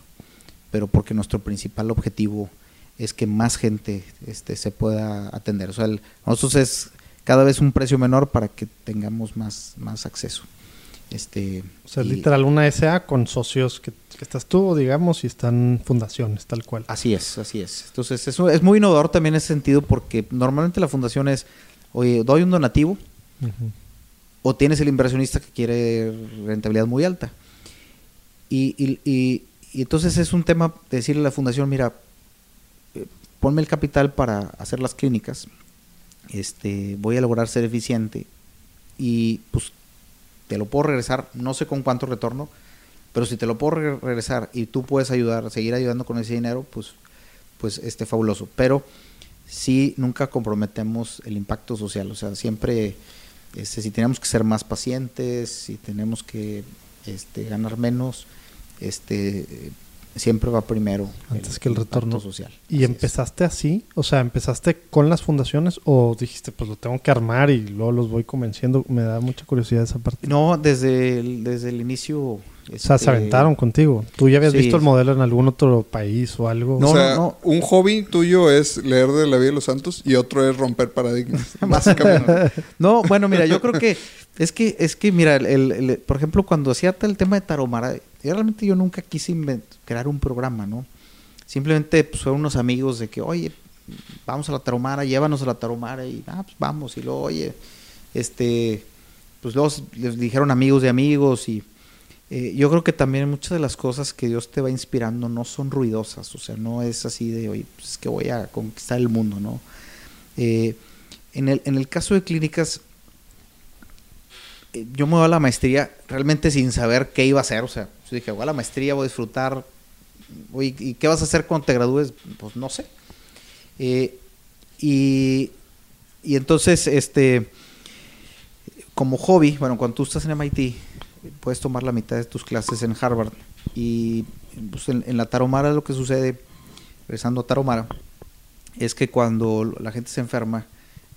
Speaker 4: pero porque nuestro principal objetivo es que más gente este, se pueda atender. O sea, nosotros es cada vez un precio menor para que tengamos más, más acceso. Este,
Speaker 3: o sea, literal una SA con socios que, estás tú, digamos, y están fundaciones, tal cual.
Speaker 4: Así es, así es. Entonces, eso es muy innovador también en ese sentido porque normalmente la fundación es, oye, doy un donativo o tienes el inversionista que quiere rentabilidad muy alta. Y, y, y, y entonces es un tema de decirle a la fundación, mira, eh, ponme el capital para hacer las clínicas este, voy a lograr ser eficiente y pues te lo puedo regresar, no sé con cuánto retorno, pero si te lo puedo regresar y tú puedes ayudar, seguir ayudando con ese dinero, pues, pues este fabuloso. Pero sí nunca comprometemos el impacto social, o sea, siempre, este, si tenemos que ser más pacientes, si tenemos que este, ganar menos, este, siempre va primero.
Speaker 3: Antes que el retorno social. ¿Y empezaste así? O sea, ¿empezaste con las fundaciones o dijiste, pues lo tengo que armar y luego los voy convenciendo? Me da mucha curiosidad esa parte.
Speaker 4: No, desde el, desde el inicio... o
Speaker 3: sea, se este, aventaron contigo. ¿Tú ya habías visto el modelo en algún otro país o algo?
Speaker 2: No, o sea, no, un hobby tuyo es leer de la vida de los santos y otro es romper paradigmas, <laughs> básicamente.
Speaker 4: no, bueno, mira, yo creo que es que, es que mira, el, por ejemplo, cuando hacía el tema de Taromara, realmente yo nunca quise crear un programa, ¿no? Simplemente pues, fueron unos amigos de que, oye, vamos a la Taromara, llévanos a la Taromara y, ah, pues vamos. Y luego, oye, este, pues luego les dijeron amigos de amigos y eh, yo creo que también muchas de las cosas que Dios te va inspirando no son ruidosas, o sea, no es así de, oye, pues es que voy a conquistar el mundo, ¿no? Eh, en, el, en el caso de clínicas, eh, yo me voy a la maestría realmente sin saber qué iba a hacer. O sea, yo dije, voy a la maestría, voy a disfrutar. ¿Y qué vas a hacer cuando te gradúes? Pues no sé. Y, y entonces, este, como hobby, bueno, cuando tú estás en MIT, puedes tomar la mitad de tus clases en Harvard. Y pues, en, en, la Taromara lo que sucede, regresando a Taromara, es que cuando la gente se enferma,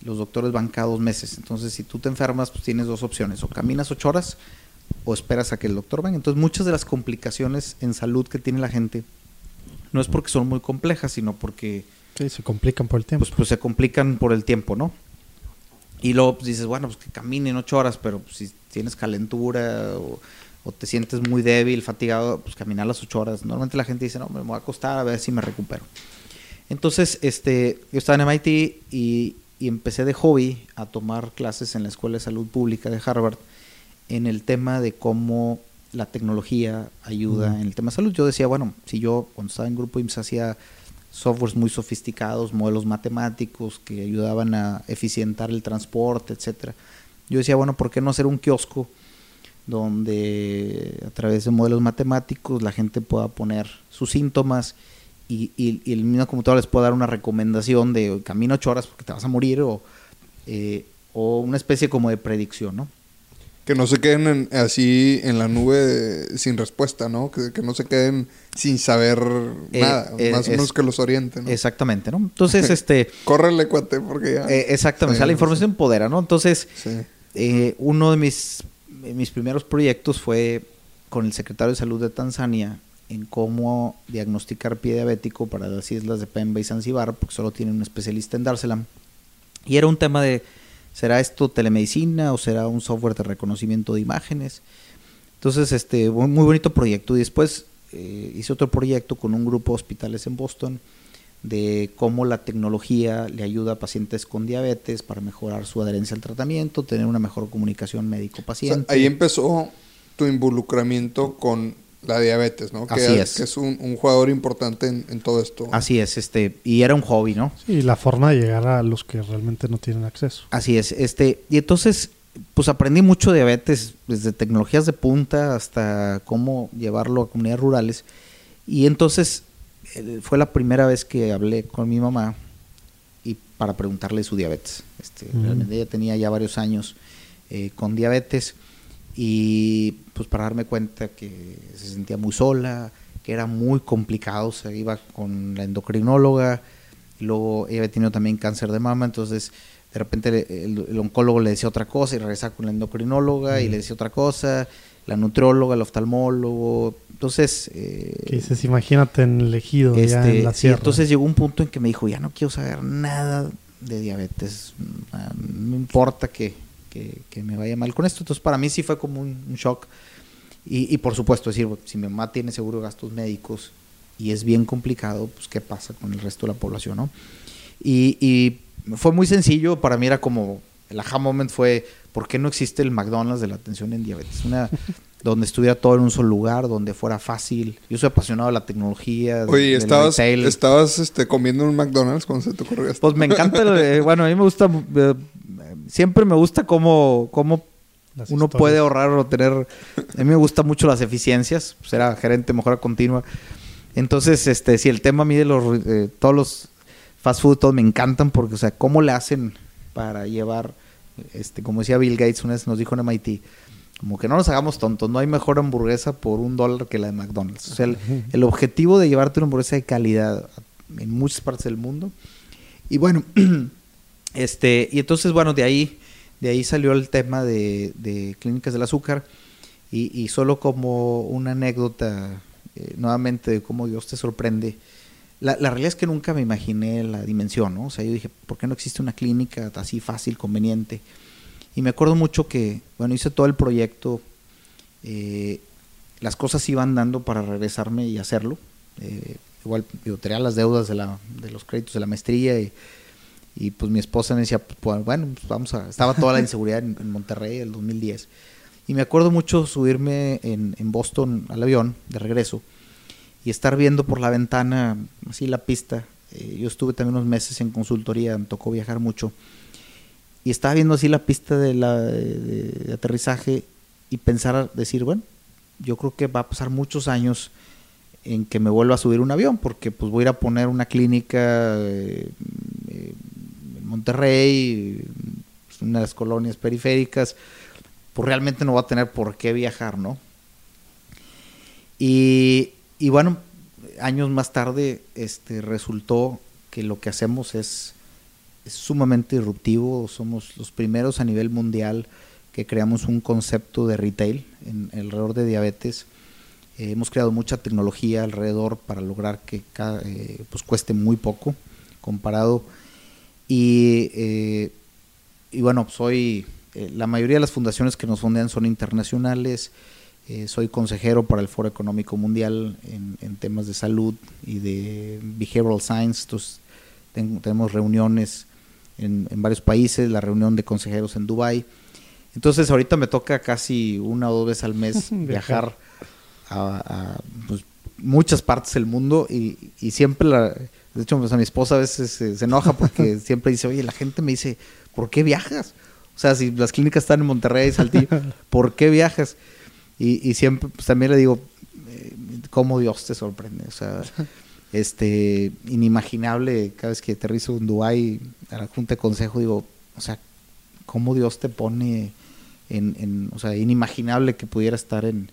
Speaker 4: los doctores van cada dos meses. Entonces, si tú te enfermas, pues tienes dos opciones. O caminas ocho horas o esperas a que el doctor venga. Entonces, muchas de las complicaciones en salud que tiene la gente no es porque son muy complejas, sino porque...
Speaker 3: Sí, se complican por el tiempo.
Speaker 4: Pues, pues se complican por el tiempo, ¿no? Y luego pues, dices, bueno, pues que caminen ocho horas, pero pues, si tienes calentura o, te sientes muy débil, fatigado, pues caminar las ocho horas. Normalmente la gente dice, no, me voy a acostar a ver si me recupero. Entonces, este, yo estaba en MIT y, y empecé de hobby a tomar clases en la Escuela de Salud Pública de Harvard en el tema de cómo la tecnología ayuda en el tema de salud. Yo decía, bueno, si yo cuando estaba en Grupo IMSS hacía softwares muy sofisticados, modelos matemáticos que ayudaban a eficientar el transporte, etcétera. Yo decía, bueno, ¿por qué no hacer un kiosco donde a través de modelos matemáticos la gente pueda poner sus síntomas y, el mismo computador les puede dar una recomendación de camino ocho horas porque te vas a morir o, eh, o una especie como de predicción, ¿no?
Speaker 2: Que no se queden así en la nube sin respuesta, ¿no? Que, no se queden sin saber eh, nada, eh, más o menos que los orienten. ¿no?
Speaker 4: Exactamente, ¿no? Entonces, <laughs> este...
Speaker 2: Córrele, cuate, porque ya...
Speaker 4: exactamente, o sea, la información empodera, ¿no? Entonces, uno de mis, mis primeros proyectos fue con el secretario de Salud de Tanzania, en cómo diagnosticar pie diabético para las islas de Pemba y Zanzibar, porque solo tiene un especialista en dársela. Y era un tema de, ¿será esto telemedicina o será un software de reconocimiento de imágenes? Entonces, este, muy bonito proyecto. Y después eh, hice otro proyecto con un grupo de hospitales en Boston de cómo la tecnología le ayuda a pacientes con diabetes para mejorar su adherencia al tratamiento, tener una mejor comunicación médico-paciente.
Speaker 2: ahí empezó tu involucramiento con la diabetes, ¿no?
Speaker 4: Así es.
Speaker 2: Que es un, jugador importante en, todo esto.
Speaker 4: Así es, este, y era un hobby, ¿no?
Speaker 3: Sí, la forma de llegar a los que realmente no tienen acceso.
Speaker 4: Así es, este, y entonces, pues aprendí mucho de diabetes, desde tecnologías de punta hasta cómo llevarlo a comunidades rurales. Y entonces fue la primera vez que hablé con mi mamá y para preguntarle su diabetes. Este, Realmente ella tenía ya varios años eh, con diabetes y pues para darme cuenta que se sentía muy sola, que era muy complicado, se iba con la endocrinóloga, y luego ella había tenido también cáncer de mama, entonces de repente el, oncólogo le decía otra cosa y regresaba con la endocrinóloga y le decía otra cosa, la nutrióloga, el oftalmólogo, entonces...
Speaker 3: Eh, ¿Qué dices? Imagínate en el ejido, ya en este, la sierra.
Speaker 4: entonces llegó un punto en que me dijo, ya no quiero saber nada de diabetes, no importa que, que, me vaya mal con esto, entonces para mí sí fue como un, shock. Y, y, por supuesto, decir, si mi mamá tiene seguro de gastos médicos y es bien complicado, pues qué pasa con el resto de la población, ¿no? Y, y fue muy sencillo, para mí era como, el aha moment fue, ¿por qué no existe el McDonald's de la atención en diabetes? Una, <laughs> donde estuviera todo en un solo lugar, donde fuera fácil. Yo soy apasionado de la tecnología.
Speaker 2: Oye, estabas, estabas este, comiendo en un McDonald's cuando se te ocurrió esto.
Speaker 4: Pues me encanta, eh, <laughs> bueno, a mí me gusta, eh, siempre me gusta cómo, cómo uno puede ahorrar o tener, a mí me gusta mucho las eficiencias, pues era gerente mejora continua. Entonces, este, si el tema a mí de los, eh, todos los fast food, todos me encantan porque, o sea, cómo le hacen para llevar, este, como decía Bill Gates una vez nos dijo en MIT, como que no nos hagamos tontos, no hay mejor hamburguesa por un dólar que la de McDonald's. O sea, el, objetivo de llevarte una hamburguesa de calidad en muchas partes del mundo. Y bueno, <clears throat> este, y entonces, bueno, de ahí, de ahí salió el tema de, de clínicas del azúcar. Y, y, solo como una anécdota, eh, nuevamente, de cómo Dios te sorprende la, realidad es que nunca me imaginé la dimensión, ¿no? O sea, yo dije, ¿por qué no existe una clínica así fácil, conveniente? Y me acuerdo mucho que, bueno, hice todo el proyecto, eh, las cosas iban dando para regresarme y hacerlo. Eh, igual, yo tenía las deudas de, la, de los créditos de la maestría y, pues mi esposa me decía, pues, bueno, pues vamos a... <laughs> Estaba toda la inseguridad en, en Monterrey el 2010. Y me acuerdo mucho subirme en, en Boston al avión de regreso y estar viendo por la ventana así la pista. Eh, yo estuve también unos meses en consultoría, me tocó viajar mucho. Y estaba viendo así la pista de, la, aterrizaje y pensar, decir, bueno, yo creo que va a pasar muchos años en que me vuelva a subir un avión, porque pues voy a ir a poner una clínica eh, en Monterrey, pues, una de las colonias periféricas, pues realmente no va a tener por qué viajar, ¿no? Y y bueno, años más tarde este, resultó que lo que hacemos es, sumamente disruptivo. Somos los primeros a nivel mundial que creamos un concepto de retail en, alrededor de diabetes. Eh, hemos creado mucha tecnología alrededor para lograr que eh, pues cueste muy poco comparado. Y, eh, y bueno, soy la mayoría de las fundaciones que nos fondean son internacionales. Eh, soy consejero para el Foro Económico Mundial en, temas de salud y de behavioral science. Entonces, tenemos reuniones en, varios países, la reunión de consejeros en Dubai. Entonces, ahorita me toca casi una o dos veces al mes <laughs> viajar a, pues, muchas partes del mundo y, siempre la, de hecho, pues, a mi esposa a veces se, enoja porque <laughs> siempre dice, oye, la gente me dice, ¿por qué viajas? O sea, si las clínicas están en Monterrey, Saltillo, <laughs> ¿por qué viajas? Y, siempre, pues también le digo, eh, cómo Dios te sorprende. O sea, <laughs> este, inimaginable, cada vez que aterrizo en Dubái, a la Junta de Consejo, digo, o sea, cómo Dios te pone en, en o sea, inimaginable que pudiera estar en...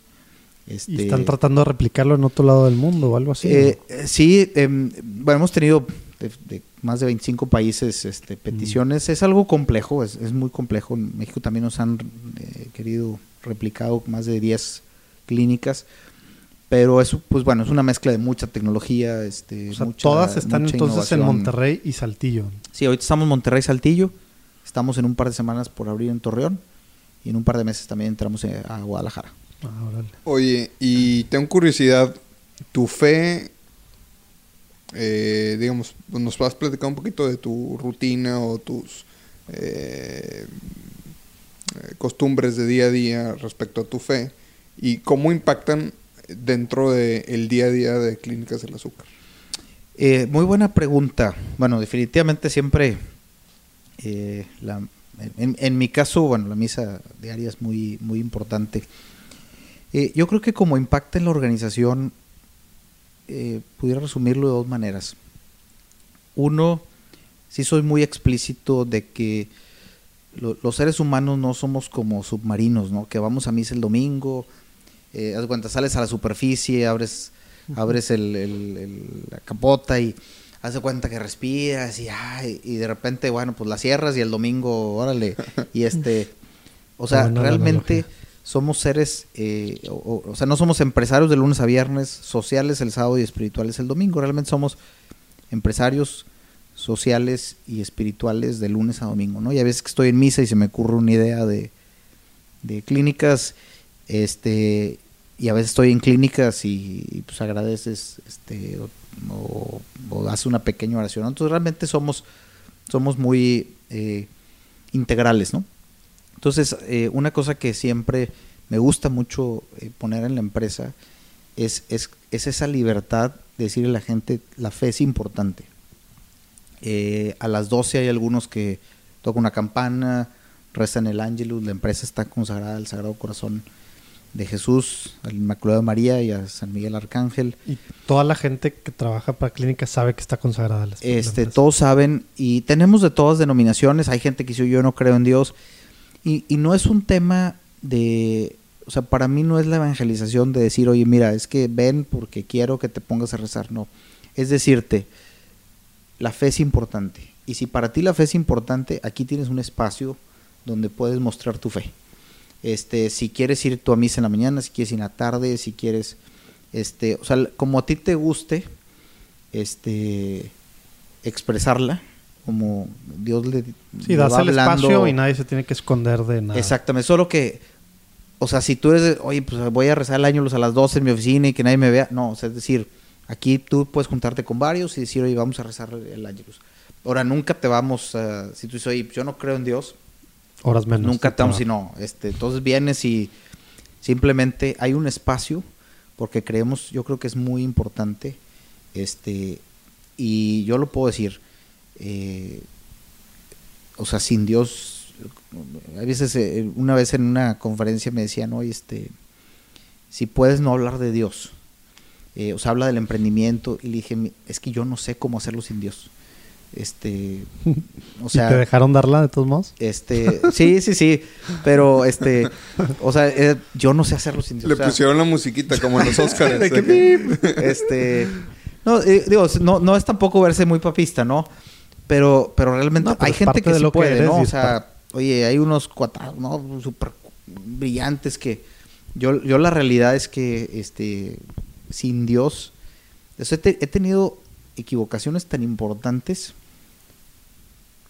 Speaker 3: Este, ¿Y están tratando de replicarlo en otro lado del mundo o algo así?
Speaker 4: Eh, sí, em, bueno, hemos tenido de, más de 25 países este, peticiones. Es algo complejo, es, es, muy complejo. En México también nos han eh, querido replicado más de 10 clínicas. Pero eso, pues bueno, es una mezcla de mucha tecnología. Este,
Speaker 3: todas están entonces en Monterrey y Saltillo.
Speaker 4: Sí, ahorita estamos en Monterrey y Saltillo. Estamos en un par de semanas por abrir en Torreón. Y en un par de meses también entramos a Guadalajara.
Speaker 2: Ah, Oye, y tengo curiosidad. ¿Tu fe, eh, digamos, nos vas a platicar un poquito de tu rutina o tus eh, costumbres de día a día respecto a tu fe y cómo impactan dentro del día a día de Clínicas del Azúcar?
Speaker 4: Eh, muy buena pregunta. Bueno, definitivamente siempre, eh, en, mi caso, bueno, la misa diaria es muy, muy importante. yo creo que como impacta en la organización, pudiera resumirlo de dos maneras. Uno, sí soy muy explícito de que los seres humanos no somos como submarinos, ¿no? Que vamos a misa el domingo, eh, cuenta, sales a la superficie, abres, abres el, la capota y hace cuenta que respiras y, y de repente, bueno, pues la cierras y el domingo, órale. <laughs> Y este, o sea, realmente somos seres, eh, o, sea, no somos empresarios de lunes a viernes, sociales el sábado y espirituales el domingo. Realmente somos empresarios sociales y espirituales de lunes a domingo, ¿no? Y a veces que estoy en misa y se me ocurre una idea de, de clínicas, este, y a veces estoy en clínicas y, pues agradeces, este, o, o, una pequeña oración. Entonces realmente somos, somos muy eh, integrales, ¿no? Entonces, eh, una cosa que siempre me gusta mucho eh, poner en la empresa es, es, es, esa libertad de decirle a la gente, la fe es importante. Eh, a las 12 hay algunos que tocan una campana, rezan el ángelus, la empresa está consagrada al Sagrado Corazón de Jesús, al Inmaculado María y a San Miguel Arcángel.
Speaker 3: Y toda la gente que trabaja para clínica sabe que está consagrada.
Speaker 4: La este, todos saben y tenemos de todas denominaciones. Hay gente que dice yo no creo en Dios y, y no es un tema de, o sea, para mí no es la evangelización de decir, oye, mira, es que ven porque quiero que te pongas a rezar. No, es decirte, la fe es importante. Y si para ti la fe es importante, aquí tienes un espacio donde puedes mostrar tu fe. Este, si quieres ir tú a misa en la mañana, si quieres ir en la tarde, si quieres, este, o sea, como a ti te guste, este, expresarla, como Dios le,
Speaker 3: sí, das el espacio y nadie se tiene que esconder de nada.
Speaker 4: Exactamente, solo que, o sea, si tú eres, oye, pues voy a rezar el año a las 12 en mi oficina y que nadie me vea, no, o sea, es decir, Aquí tú puedes juntarte con varios y decir, oye, vamos a rezar el Ángelus. Ahora, nunca te vamos, a... si tú dices, oye, yo no creo en Dios.
Speaker 3: Horas menos.
Speaker 4: Nunca te vamos, no. Este, entonces vienes y simplemente hay un espacio, porque creemos, yo creo que es muy importante, este, y yo lo puedo decir, eh, o sea, sin Dios, a veces, eh, una vez en una conferencia me decían, oye, este, si puedes no hablar de Dios, eh, o sea, habla del emprendimiento y le dije, es que yo no sé cómo hacerlo sin Dios. Este, <laughs>
Speaker 3: o sea, ¿Y ¿te dejaron darla de todos modos?
Speaker 4: Este, sí, sí, sí, pero este, o sea, eh, yo no sé hacerlo sin Dios.
Speaker 2: Le pusieron la musiquita como en los <laughs> Oscars.
Speaker 4: este, no, eh, digo, no, no es tampoco verse muy papista, ¿no? Pero, pero realmente hay gente que sí puede, ¿no? O sea, oye, hay unos cuatro, ¿no? Súper brillantes que yo, yo la realidad es que, este, sin Dios. he, tenido equivocaciones tan importantes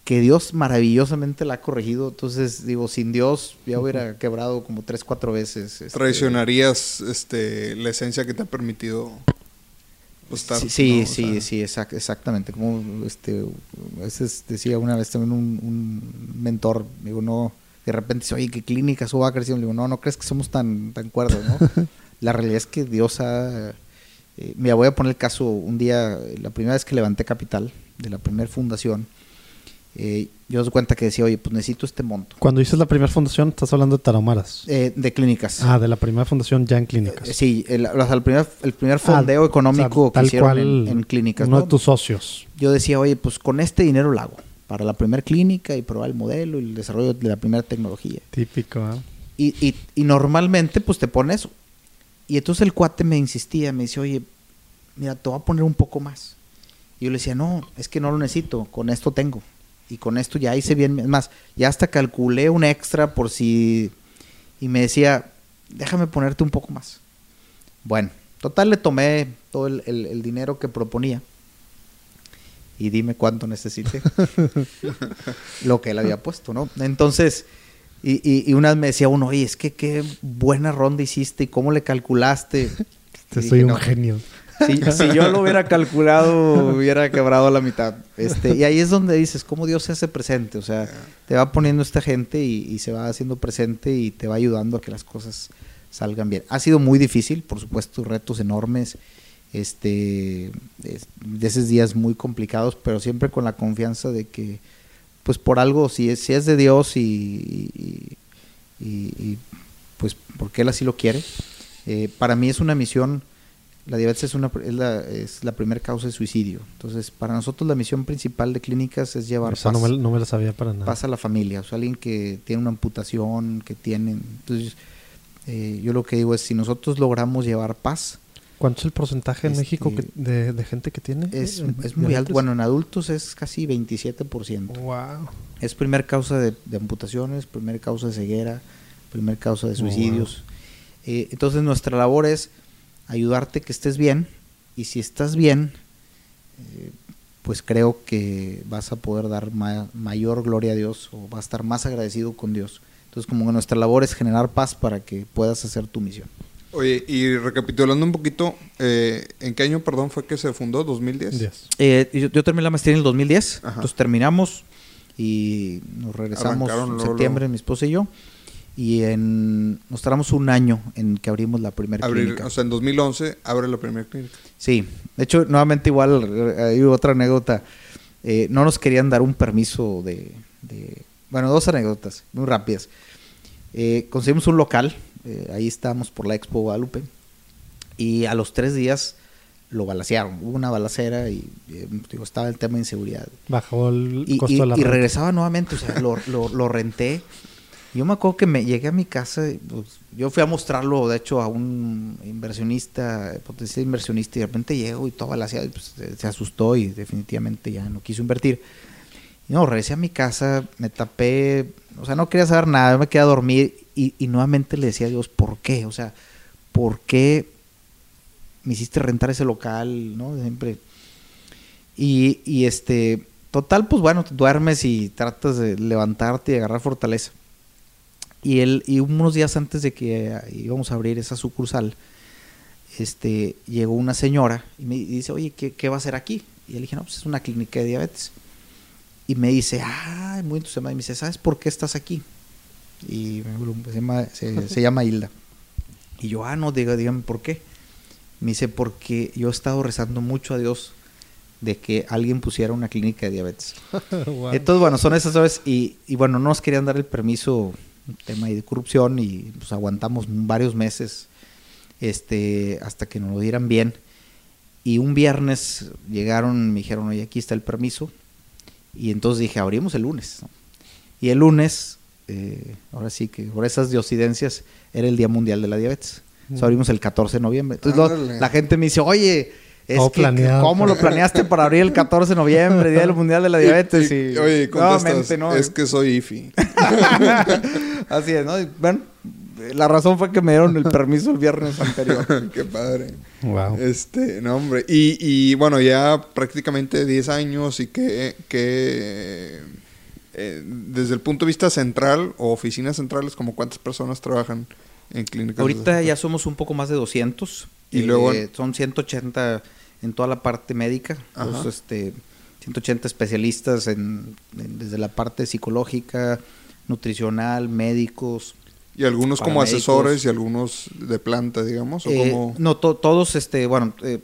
Speaker 4: que Dios maravillosamente la ha corregido. Entonces, digo, sin Dios ya hubiera quebrado como tres, cuatro veces.
Speaker 2: Este... Traicionarías este, la esencia que te ha permitido
Speaker 4: estar. Sí, sí, sí, exactamente. Como este, a veces decía una vez también un, mentor, digo, no, de repente dice, oye, ¿qué clínica eso va creciendo? Digo, no, no crees que somos tan, tan cuerdos, ¿no? <laughs> La realidad es que Dios ha... Eh, mira, voy a poner el caso, un día, la primera vez que levanté capital de la primera fundación, eh, yo os cuenta que decía, oye, pues necesito este monto.
Speaker 3: Cuando dices la primera fundación, estás hablando de Tarahumaras.
Speaker 4: Eh, de clínicas.
Speaker 3: Ah, de la primera fundación ya en clínicas.
Speaker 4: Eh, sí, el, primer, el primer ah, fondeo económico que hicieron en, clínicas.
Speaker 3: Uno de tus socios.
Speaker 4: Yo decía, oye, pues con este dinero lo hago para la primera clínica y probar el modelo y el desarrollo de la primera tecnología.
Speaker 3: Típico, ¿eh?
Speaker 4: Y, y, y normalmente, pues te pones y entonces el cuate me insistía, me dice, oye, mira, te voy a poner un poco más. Y yo le decía, no, es que no lo necesito, con esto tengo. Y con esto ya hice bien, es más, ya hasta calculé un extra por si... Y me decía, déjame ponerte un poco más. Bueno, total le tomé todo el, dinero que proponía. Y dime cuánto necesite. <laughs> lo que él había puesto, ¿no? Entonces, y, y, una vez me decía uno, oye, es que qué buena ronda hiciste y cómo le calculaste.
Speaker 3: Te soy un genio.
Speaker 4: Si, yo lo hubiera calculado, hubiera quebrado la mitad. Este, y ahí es donde dices, cómo Dios se hace presente. O sea, te va poniendo esta gente y, se va haciendo presente y te va ayudando a que las cosas salgan bien. Ha sido muy difícil, por supuesto, retos enormes, este, de esos días muy complicados, pero siempre con la confianza de que pues por algo, si es, si es de Dios y, y, pues porque Él así lo quiere. Eh, para mí es una misión, La diabetes es, una, es, la, es la primera causa de suicidio. Entonces, para nosotros la misión principal de clínicas es llevar paz,
Speaker 3: no me, no me la sabía para nada.
Speaker 4: paz a la familia. O sea, alguien que tiene una amputación, que tiene... Entonces, eh, yo lo que digo es, si nosotros logramos llevar paz,
Speaker 3: ¿Cuánto es el porcentaje en
Speaker 4: Este-
Speaker 3: México que- de, de gente que tiene?
Speaker 4: es, es muy alto. Bueno, en adultos es casi 27%.
Speaker 3: Wow.
Speaker 4: Es primer causa de, de amputaciones, primer causa de ceguera, primer causa de suicidios. Eh, entonces nuestra labor es ayudarte que estés bien y si estás bien, eh, pues creo que vas a poder dar ma- mayor gloria a Dios o vas a estar más agradecido con Dios. Entonces como que nuestra labor es generar paz para que puedas hacer tu misión.
Speaker 2: Oye, y recapitulando un poquito, eh, ¿en qué año, perdón, fue que se fundó? ¿2010?
Speaker 3: Diez.
Speaker 4: Eh, yo, yo terminé la maestría en el 2010,
Speaker 2: Ajá.
Speaker 4: entonces terminamos y nos regresamos
Speaker 2: Arrancaron
Speaker 4: en
Speaker 2: luego,
Speaker 4: septiembre,
Speaker 2: luego.
Speaker 4: mi esposa y yo. Y en, nos tardamos un año en que abrimos la primera
Speaker 2: Abrir-
Speaker 4: clínica.
Speaker 2: o sea, en 2011 abre la primera clínica.
Speaker 4: Sí, de hecho, nuevamente igual, eh, hay otra anécdota. Eh, no nos querían dar un permiso de, de- Bueno, dos anécdotas, muy rápidas. Eh, conseguimos un local, eh, ahí estábamos por la Expo Guadalupe, y a los tres días lo balacearon. Hubo una balacera y eh, digo, estaba el tema de inseguridad.
Speaker 3: Bajó el
Speaker 4: Y,
Speaker 3: costo
Speaker 4: y-
Speaker 3: de la
Speaker 4: y
Speaker 3: renta.
Speaker 4: regresaba nuevamente, o sea, lo, <laughs> lo, lo renté. Yo me acuerdo que me llegué a mi casa, y, pues, yo fui a mostrarlo, de hecho, a un inversionista, potencial inversionista, y de repente llego y todo balaseado, y pues, se, se asustó y definitivamente ya no quiso invertir. Y no, regresé a mi casa, me tapé, o sea, no quería saber nada, me quedé a dormir y, nuevamente le decía a Dios, ¿por qué? O sea, ¿por qué me hiciste rentar ese local? ¿No? Siempre. Y, y este, total, pues bueno, duermes y tratas de levantarte y agarrar fortaleza. Y, él, y unos días antes de que eh, íbamos a abrir esa sucursal, este, llegó una señora y me dice, oye, ¿qué, qué va a hacer aquí? Y le dije, no, pues es una clínica de diabetes. Y me dice, ah, muy entusiasmada. Y me dice, ¿sabes por qué estás aquí? Y se llama, se, se llama Hilda. Y yo, ah, no, diga, dígame por qué. Me dice, porque yo he estado rezando mucho a Dios de que alguien pusiera una clínica de diabetes. <laughs>
Speaker 3: Wow.
Speaker 4: Entonces, bueno, son esas horas y, y bueno, no nos querían dar el permiso, un tema de corrupción y pues aguantamos varios meses este, hasta que nos lo dieran bien. Y un viernes llegaron, me dijeron, oye, aquí está el permiso. Y entonces dije, abrimos el lunes. ¿no? Y el lunes, eh, ahora sí que por esas diocidencias, era el Día Mundial de la Diabetes.
Speaker 3: Mm.
Speaker 4: abrimos el 14 de noviembre. Entonces lo- la gente me dice, oye, es que,
Speaker 3: planeado.
Speaker 4: ¿cómo lo planeaste para abrir el 14 de noviembre, Día del Mundial de la <laughs> Diabetes?
Speaker 2: Y-
Speaker 4: Y,
Speaker 2: oye, contestas,
Speaker 4: nuevamente, ¿no?
Speaker 2: es que soy IFI. <laughs>
Speaker 4: Así es, ¿no? Y, bueno, la razón fue que me dieron el permiso el viernes anterior. <laughs>
Speaker 2: Qué padre.
Speaker 3: Wow.
Speaker 2: Este, no, hombre. Y, y bueno, ya prácticamente 10 años y que, que eh, desde el punto de vista central o oficinas centrales, como cuántas personas trabajan en clínicas.
Speaker 4: Ahorita ya somos un poco más de 200.
Speaker 2: Y
Speaker 4: eh,
Speaker 2: luego-
Speaker 4: son 180 en toda la parte médica. Los, este, 180 especialistas en, en- desde la parte psicológica, nutricional, médicos.
Speaker 2: Y algunos como asesores y algunos de planta, digamos. O
Speaker 4: Eh,
Speaker 2: como...
Speaker 4: No, to- todos, este, bueno, eh,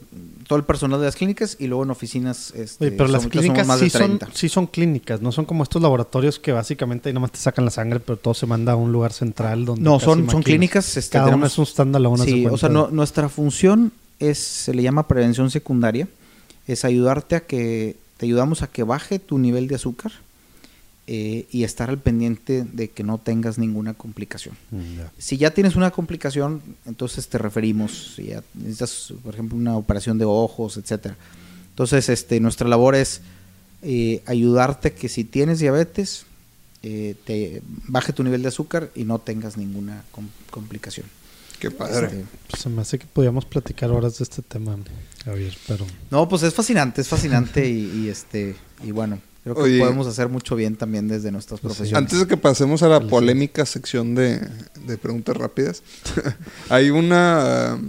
Speaker 4: todo el personal de las clínicas y luego en oficinas. Este,
Speaker 3: Oye, pero las
Speaker 4: son-
Speaker 3: clínicas
Speaker 4: más
Speaker 3: sí
Speaker 4: de
Speaker 3: son,
Speaker 4: 30.
Speaker 3: sí son clínicas, no son como estos laboratorios que básicamente ahí nomás te sacan la sangre, pero todo se manda a un lugar central donde
Speaker 4: No, son, son clínicas. Este,
Speaker 3: Cada una
Speaker 4: tenemos-
Speaker 3: es un standalone.
Speaker 4: Sí, o sea, no- nuestra función es, se le llama prevención secundaria, es ayudarte a que, te ayudamos a que baje tu nivel de azúcar eh, y estar al pendiente de que no tengas ninguna complicación.
Speaker 3: Mm.
Speaker 4: Si ya tienes una complicación, entonces te referimos, si ya necesitas, por ejemplo, una operación de ojos, etcétera. Entonces, este, nuestra labor es eh, ayudarte a que si tienes diabetes, eh, te baje tu nivel de azúcar y no tengas ninguna com- complicación.
Speaker 2: Qué padre.
Speaker 4: Este,
Speaker 3: Pues se me hace que podíamos platicar horas de este tema, Javier, pero
Speaker 4: No, pues es fascinante, es fascinante y, y, este y bueno, creo que
Speaker 2: Oye.
Speaker 4: podemos hacer mucho bien también desde nuestras
Speaker 3: Pues sí.
Speaker 4: profesiones.
Speaker 2: Antes de que pasemos a la polémica sección de, de preguntas rápidas, <laughs> hay una...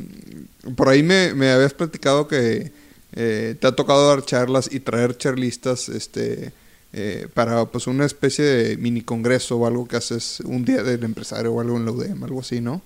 Speaker 2: Por ahí me, me habías platicado que eh, te ha tocado dar charlas y traer charlistas este, eh, para pues una especie de mini congreso o algo que haces un día del empresario o algo en la UDM, algo así, ¿no?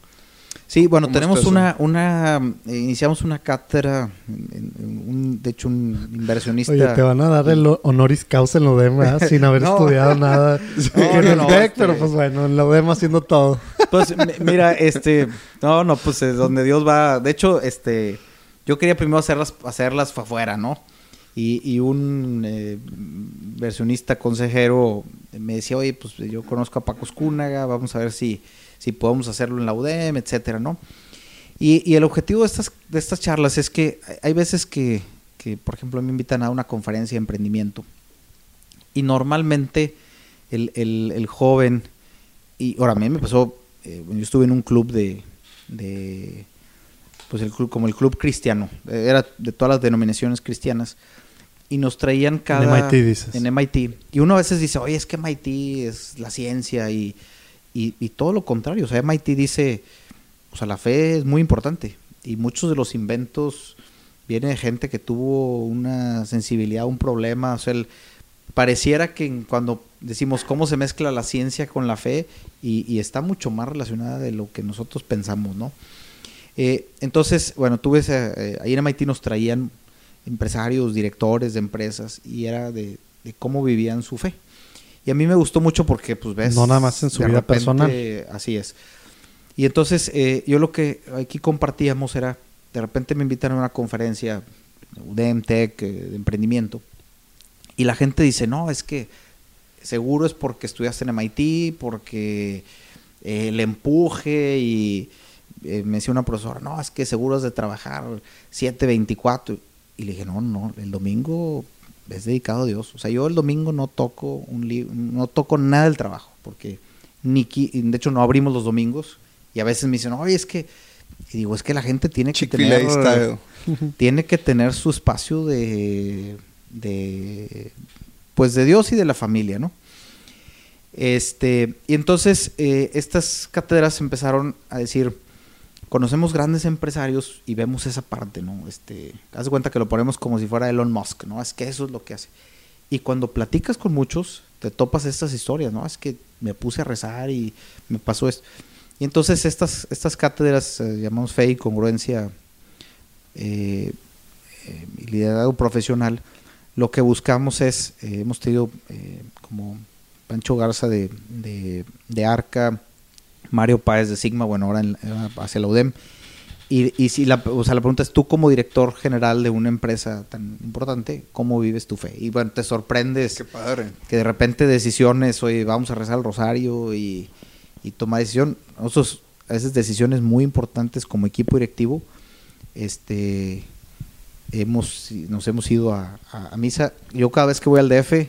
Speaker 4: Sí, bueno,
Speaker 2: ¿Cómo
Speaker 4: tenemos una una eh, iniciamos una cátedra, un, de hecho un inversionista.
Speaker 3: Oye, te van a dar el honoris causa en lo demás sin haber <laughs>
Speaker 4: No.
Speaker 3: estudiado nada.
Speaker 4: No,
Speaker 3: en
Speaker 4: no,
Speaker 3: el
Speaker 4: no,
Speaker 3: TEC,
Speaker 4: este-
Speaker 3: pero pues bueno, en lo demás haciendo todo.
Speaker 4: Pues <laughs> mi- mira, este, no, no, pues es donde Dios va. De hecho, este, yo quería primero hacerlas, hacerlas afuera, ¿no? Y, y un eh, versionista consejero me decía, oye, pues yo conozco a Paco Escúnaga, vamos a ver si, si podemos hacerlo en la UDEM, etcétera, ¿no? Y, y el objetivo de estas, de estas charlas es que hay veces que, que, por ejemplo, me invitan a una conferencia de emprendimiento y normalmente el, el, el joven, y ahora a mí me pasó, eh, yo estuve en un club de, de pues el club, como el club cristiano, era de todas las denominaciones cristianas, y nos traían cada...
Speaker 3: En MIT dices.
Speaker 4: En MIT. Y uno a veces dice, oye, es que MIT es la ciencia y, y, y todo lo contrario. O sea, MIT dice, o sea, la fe es muy importante. Y muchos de los inventos vienen de gente que tuvo una sensibilidad, un problema. O sea, pareciera que cuando decimos cómo se mezcla la ciencia con la fe y, está mucho más relacionada de lo que nosotros pensamos, ¿no? Eh, entonces, bueno, tuve ese, eh, ahí en MIT nos traían empresarios, directores de empresas y era de, de cómo vivían su fe. Y a mí me gustó mucho porque, pues, ves...
Speaker 3: No nada más en su
Speaker 4: de
Speaker 3: vida personal.
Speaker 4: Así es. Y entonces, eh, yo lo que aquí compartíamos era, de repente me invitan a una conferencia, UDEM, Tech, eh, de emprendimiento, y la gente dice, no, es que seguro es porque estudiaste en MIT, porque eh, el empuje y eh, me decía una profesora, no, es que seguro es de trabajar 7.24. Y le dije, no, no, el domingo es dedicado a Dios. O sea, yo el domingo no toco un no toco nada del trabajo, porque ni de hecho no abrimos los domingos y a veces me dicen, oye, es que y digo, es que la gente tiene que tener <laughs> tiene que tener su espacio de, de pues de Dios y de la familia, ¿no? Este, y entonces eh, estas cátedras empezaron a decir, conocemos grandes empresarios y vemos esa parte, ¿no? Este, haz de cuenta que lo ponemos como si fuera Elon Musk, ¿no? Es que eso es lo que hace. Y cuando platicas con muchos, te topas estas historias, ¿no? Es que me puse a rezar y me pasó esto. Y entonces estas, estas cátedras, eh, llamamos fe y congruencia eh, eh, y liderazgo profesional, lo que buscamos es, hemos tenido como Pancho Garza de, de Arca, Mario Páez de Sigma, bueno, ahora en- eh, hacia la UDEM. Y, y si la, o sea, la pregunta es, tú como director general de una empresa tan importante, ¿cómo vives tu fe? Y bueno, te sorprendes
Speaker 2: Qué padre.
Speaker 4: que de repente decisiones, oye, vamos a rezar el rosario y, y tomar decisión. Nosotros, veces decisiones muy importantes como equipo directivo, este, hemos, nos hemos ido a, a- a misa. Yo cada vez que voy al DF,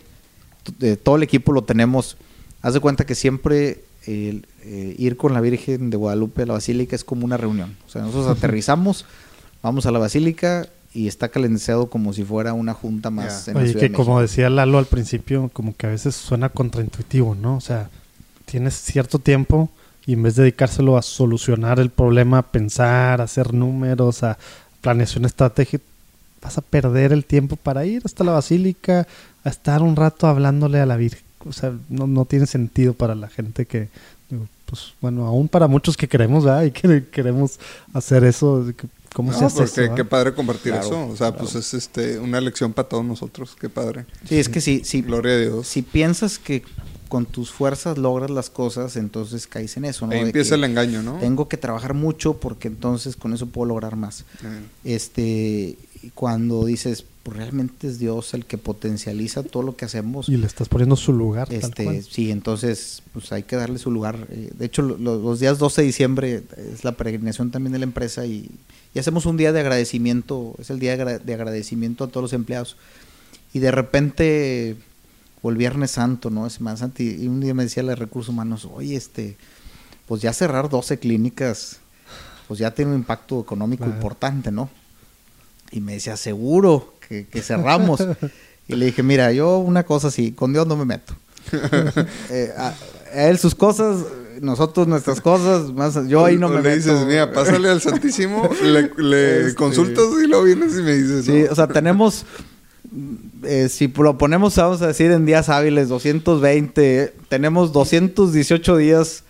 Speaker 4: todo el equipo lo tenemos. Haz de cuenta que siempre el, eh, ir con la Virgen de Guadalupe a la Basílica es como una reunión. O sea, nosotros aterrizamos, vamos a la Basílica y está calendarizado como si fuera una junta más
Speaker 2: Ya.
Speaker 4: en la
Speaker 3: Oye,
Speaker 4: Ciudad
Speaker 3: que
Speaker 4: de
Speaker 3: como decía Lalo al principio, como que a veces suena contraintuitivo, ¿no? O sea, tienes cierto tiempo y en vez de dedicárselo a solucionar el problema, a pensar, a hacer números, a planeación estratégica, vas a perder el tiempo para ir hasta la basílica, a estar un rato hablándole a la Virgen. O sea, no, no tiene sentido para la gente que, digo, pues bueno, aún para muchos que queremos, ¿verdad? Y que queremos hacer eso, ¿cómo se
Speaker 2: No,
Speaker 3: hace
Speaker 2: pues
Speaker 3: eso,
Speaker 2: qué, padre compartir
Speaker 4: Claro,
Speaker 2: eso. O sea, pues es este una lección para todos nosotros. Qué padre.
Speaker 4: Sí, es que si, si,
Speaker 2: Gloria a Dios.
Speaker 4: si piensas que con tus fuerzas logras las cosas, entonces caes en eso, ¿no?
Speaker 2: Ahí empieza el engaño, ¿no?
Speaker 4: Tengo que trabajar mucho porque entonces con eso puedo lograr más.
Speaker 2: Eh,
Speaker 4: Este, cuando dices, pues realmente es Dios el que potencializa todo lo que hacemos.
Speaker 3: Y le estás poniendo su lugar. tal
Speaker 4: Este,
Speaker 3: cual.
Speaker 4: sí, entonces, pues hay que darle su lugar. Eh, De hecho, lo- lo- los días 12 de diciembre es la peregrinación también de la empresa y, y hacemos un día de agradecimiento, es el día de agra- de agradecimiento a todos los empleados. Y de repente, o el Viernes Santo, ¿no? Es más, y un día me decía la de recursos humanos, oye, este, pues ya cerrar 12 clínicas, pues ya tiene un impacto económico
Speaker 3: Claro.
Speaker 4: importante, ¿no? Y me decía, seguro que, que cerramos. <laughs> y le dije, mira, yo una cosa así, con Dios no me meto. <laughs> Eh, a, a él sus cosas, nosotros nuestras cosas, más yo ahí no me
Speaker 2: le
Speaker 4: meto.
Speaker 2: dices, mira, pásale al Santísimo, le, le
Speaker 4: Este-
Speaker 2: consultas y lo vienes y me dices,
Speaker 4: Sí,
Speaker 2: ¿no?
Speaker 4: o sea, tenemos, eh, si lo ponemos, vamos a decir, en días hábiles, 220, tenemos 218 días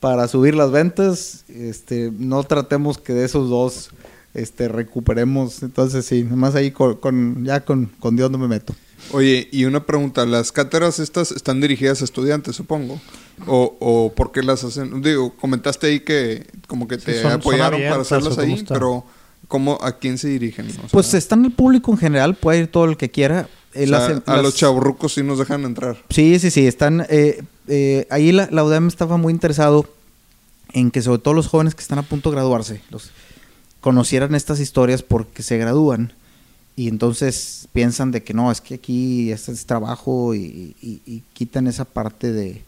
Speaker 4: para subir las ventas, este, no tratemos que de esos dos este, recuperemos, entonces sí, nomás ahí con, con- ya con, con Dios no me meto.
Speaker 2: Oye, y una pregunta, ¿las cátedras estas están dirigidas a estudiantes, supongo? ¿O, o por qué las hacen? Digo, comentaste ahí que como que te
Speaker 3: son
Speaker 2: apoyaron para
Speaker 3: abiertas, ¿o
Speaker 2: hacerlas ahí,
Speaker 3: está?
Speaker 2: pero ¿Cómo, ¿A quién se dirigen? O sea,
Speaker 4: Pues está en el público en general, puede ir todo el que quiera. Eh,
Speaker 2: o sea,
Speaker 4: las-
Speaker 2: a
Speaker 4: las-
Speaker 2: los chaburrucos sí nos dejan entrar.
Speaker 4: Sí, sí, sí, están... eh, eh, ahí la, la UDEM estaba muy interesado en que sobre todo los jóvenes que están a punto de graduarse, los conocieran estas historias porque se gradúan y entonces piensan de que no, es que aquí este es trabajo y, quitan esa parte de,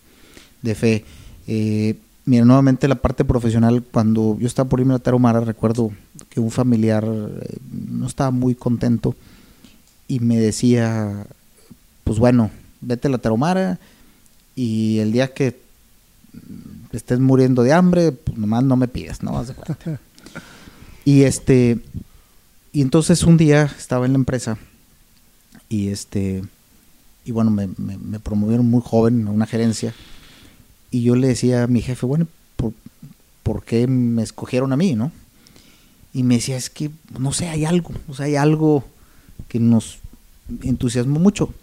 Speaker 4: de fe. Eh, mira, nuevamente la parte profesional, cuando yo estaba por irme a Tarahumara, recuerdo que un familiar eh, no estaba muy contento y me decía, pues bueno, vete a la Tarahumara y el día que estés muriendo de hambre, pues nomás no me pidas, ¿no? <laughs> Y este, y entonces un día estaba en la empresa y este, y bueno, me, promovieron muy joven a una gerencia y yo le decía a mi jefe, bueno, ¿por, por qué me escogieron a mí, no? Y me decía, es que, no sé, hay algo, o sea, hay algo que nos entusiasmó mucho.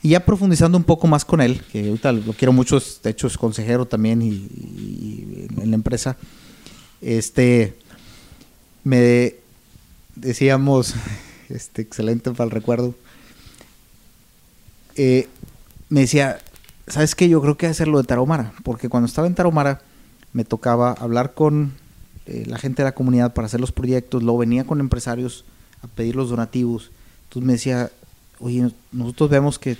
Speaker 4: Y ya profundizando un poco más con él, que ahorita lo quiero mucho, de hecho es consejero también y en la empresa, este, me decíamos, <laughs> este, excelente para el recuerdo, eh, me decía, ¿sabes qué? Yo creo que hacer lo de Tarahumara, porque cuando estaba en Tarahumara me tocaba hablar con eh, la gente de la comunidad para hacer los proyectos, luego venía con empresarios a pedir los donativos, entonces me decía, oye, nosotros vemos que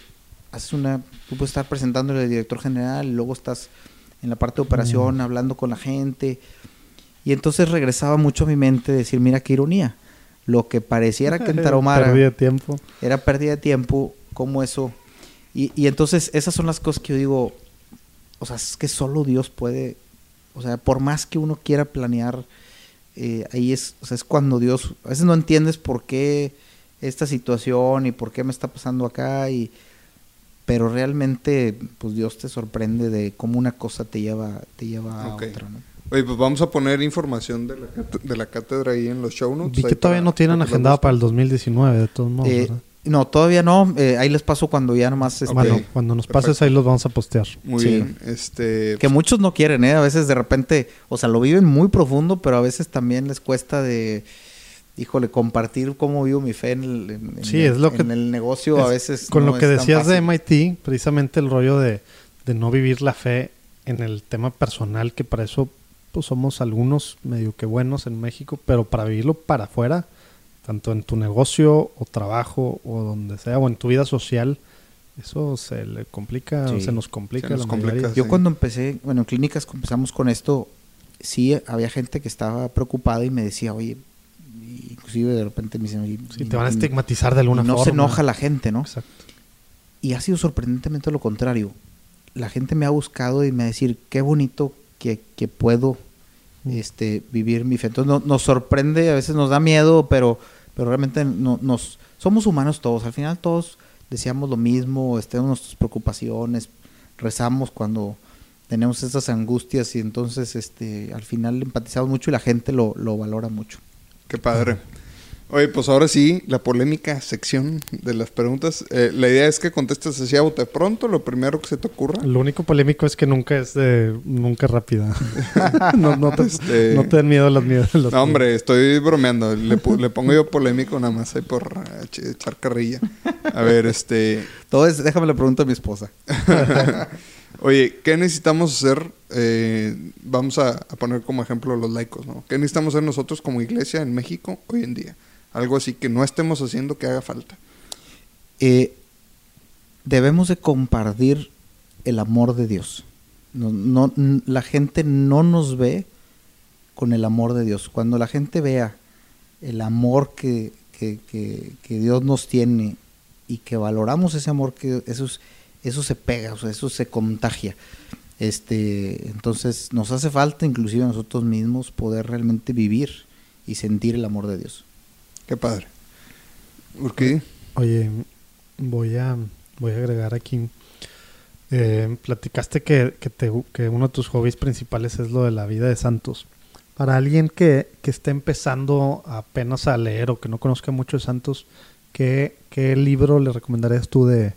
Speaker 4: haces una, tú puedes estar presentándole al director general, y luego estás en la parte de operación hablando con la gente, y entonces regresaba mucho a mi mente decir, mira qué ironía, lo que pareciera que en Tarahumara <laughs>
Speaker 3: Perdí de tiempo.
Speaker 4: era pérdida de tiempo, como eso. Y, y entonces esas son las cosas que yo digo, o sea, es que solo Dios puede, o sea, por más que uno quiera planear, eh, ahí es, o sea, es cuando Dios, a veces no entiendes por qué esta situación y por qué me está pasando acá, y, pero realmente, pues Dios te sorprende de cómo una cosa te lleva, te lleva a otra, ¿no?
Speaker 2: Oye, pues vamos a poner información de la, de la cátedra ahí en los show notes.
Speaker 3: Vi que todavía
Speaker 2: para-
Speaker 3: no tienen
Speaker 2: busquen.
Speaker 3: para el 2019, de todos modos.
Speaker 4: Eh, no, todavía no, eh, ahí les paso cuando ya nomás... este,
Speaker 3: Bueno, cuando nos
Speaker 2: Perfecto.
Speaker 3: pases ahí los vamos a postear.
Speaker 2: Muy
Speaker 4: Sí.
Speaker 2: bien. Este,
Speaker 4: Que muchos no quieren, ¿eh? A veces de repente, o sea, lo viven muy profundo, pero a veces también les cuesta de, híjole, compartir cómo vivo mi fe en el, en-
Speaker 3: Sí, es lo que-
Speaker 4: en el negocio. a
Speaker 3: Es-
Speaker 4: veces
Speaker 3: Con
Speaker 4: no
Speaker 3: lo que decías de. MIT, precisamente el rollo de, de no vivir la fe en el tema personal, que para eso pues somos algunos medio que buenos en México, pero para vivirlo para afuera, tanto en tu negocio o trabajo o donde sea, o en tu vida social, eso se le complica,
Speaker 4: Sí.
Speaker 3: se nos complica
Speaker 2: Se nos
Speaker 3: la
Speaker 2: complica, sí.
Speaker 4: Yo cuando empecé, bueno, en clínicas empezamos con esto, sí había gente que estaba preocupada y me decía, oye, inclusive de repente me dicen, oye,
Speaker 3: Sí, te van a estigmatizar de alguna
Speaker 4: y no
Speaker 3: forma.
Speaker 4: se enoja la gente, ¿no?
Speaker 3: Exacto.
Speaker 4: Y ha sido sorprendentemente lo contrario. La gente me ha buscado y me ha decir, qué bonito que, que puedo. Este, vivir mi fe. Entonces no- nos sorprende, a veces nos da miedo, pero, pero realmente no, nos somos humanos todos. Al final todos deseamos lo mismo, este, tenemos nuestras preocupaciones, rezamos cuando tenemos esas angustias y entonces este, al final empatizamos mucho y la gente lo, lo valora mucho.
Speaker 2: Qué padre. Oye, pues ahora sí, la polémica sección de las preguntas. Eh, la idea es que contestes así a bote pronto, lo primero que se te ocurra.
Speaker 3: Lo único polémico es que nunca es de, nunca rápida. <laughs> no, no, te,
Speaker 2: Este-
Speaker 3: no te den miedo las miedas. las-
Speaker 2: No, hombre, estoy bromeando. Le, pu- le pongo yo polémico nada más ahí por eh, ch- echar carrilla. A ver, este...
Speaker 4: Todo es, déjame le pregunto a mi esposa. <laughs>
Speaker 2: Oye, ¿qué necesitamos hacer? Eh, vamos a, a poner como ejemplo los laicos, ¿no? ¿Qué necesitamos hacer nosotros como iglesia en México hoy en día? Algo así que no estemos haciendo que haga falta.
Speaker 4: eh, debemos de compartir el amor de Dios. La gente no nos ve con el amor de Dios. Cuando la gente vea el amor que, Dios nos tiene y que valoramos ese amor, que eso, es- eso se pega, o eso se contagia. Este, entonces nos hace falta, inclusive a nosotros mismos, poder realmente vivir y sentir el amor de Dios.
Speaker 2: Qué padre. Urquidi.
Speaker 3: Oye, voy a, voy a agregar aquí. eh, platicaste que, que, te- que uno de tus hobbies principales es lo de la vida de santos. Para alguien que, que esté empezando apenas a leer o que no conozca mucho de santos, ¿qué, qué libro le recomendarías tú de,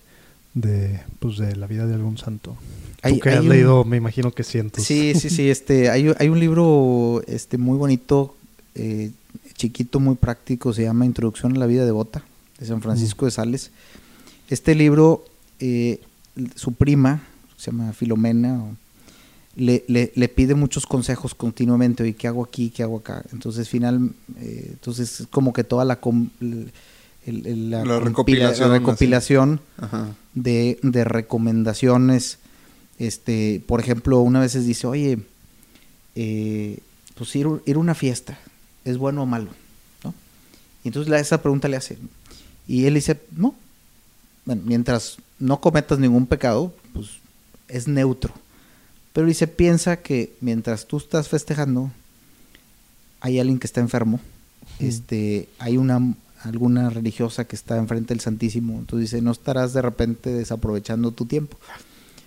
Speaker 3: de, pues de la vida de algún santo?
Speaker 4: Hay-
Speaker 3: tú que
Speaker 4: hay
Speaker 3: has
Speaker 4: un-
Speaker 3: leído, me imagino que cientos.
Speaker 4: Sí, sí, sí. <laughs> Este, hay, hay un libro este, muy bonito. eh, chiquito, muy práctico, se llama Introducción a la vida devota, de San Francisco de Sales. Este libro, eh, su prima, se llama Filomena, le, le- le pide muchos consejos continuamente, oye, ¿qué hago aquí? ¿Qué hago acá? Entonces, final, eh, entonces es como que toda la, com- el- el- la,
Speaker 2: recopilación,
Speaker 4: la recopilación de, de recomendaciones. Este, por ejemplo, una vez dice, oye, eh, pues ir, ir a una fiesta, ¿es bueno o malo? ¿No? Y entonces la- esa pregunta le hace. Y él dice, no. Bueno, mientras no cometas ningún pecado, pues es neutro. Pero dice, piensa que mientras tú estás festejando, hay alguien que está enfermo, este, hay una alguna religiosa que está enfrente del Santísimo, entonces dice, no estarás de repente desaprovechando tu tiempo.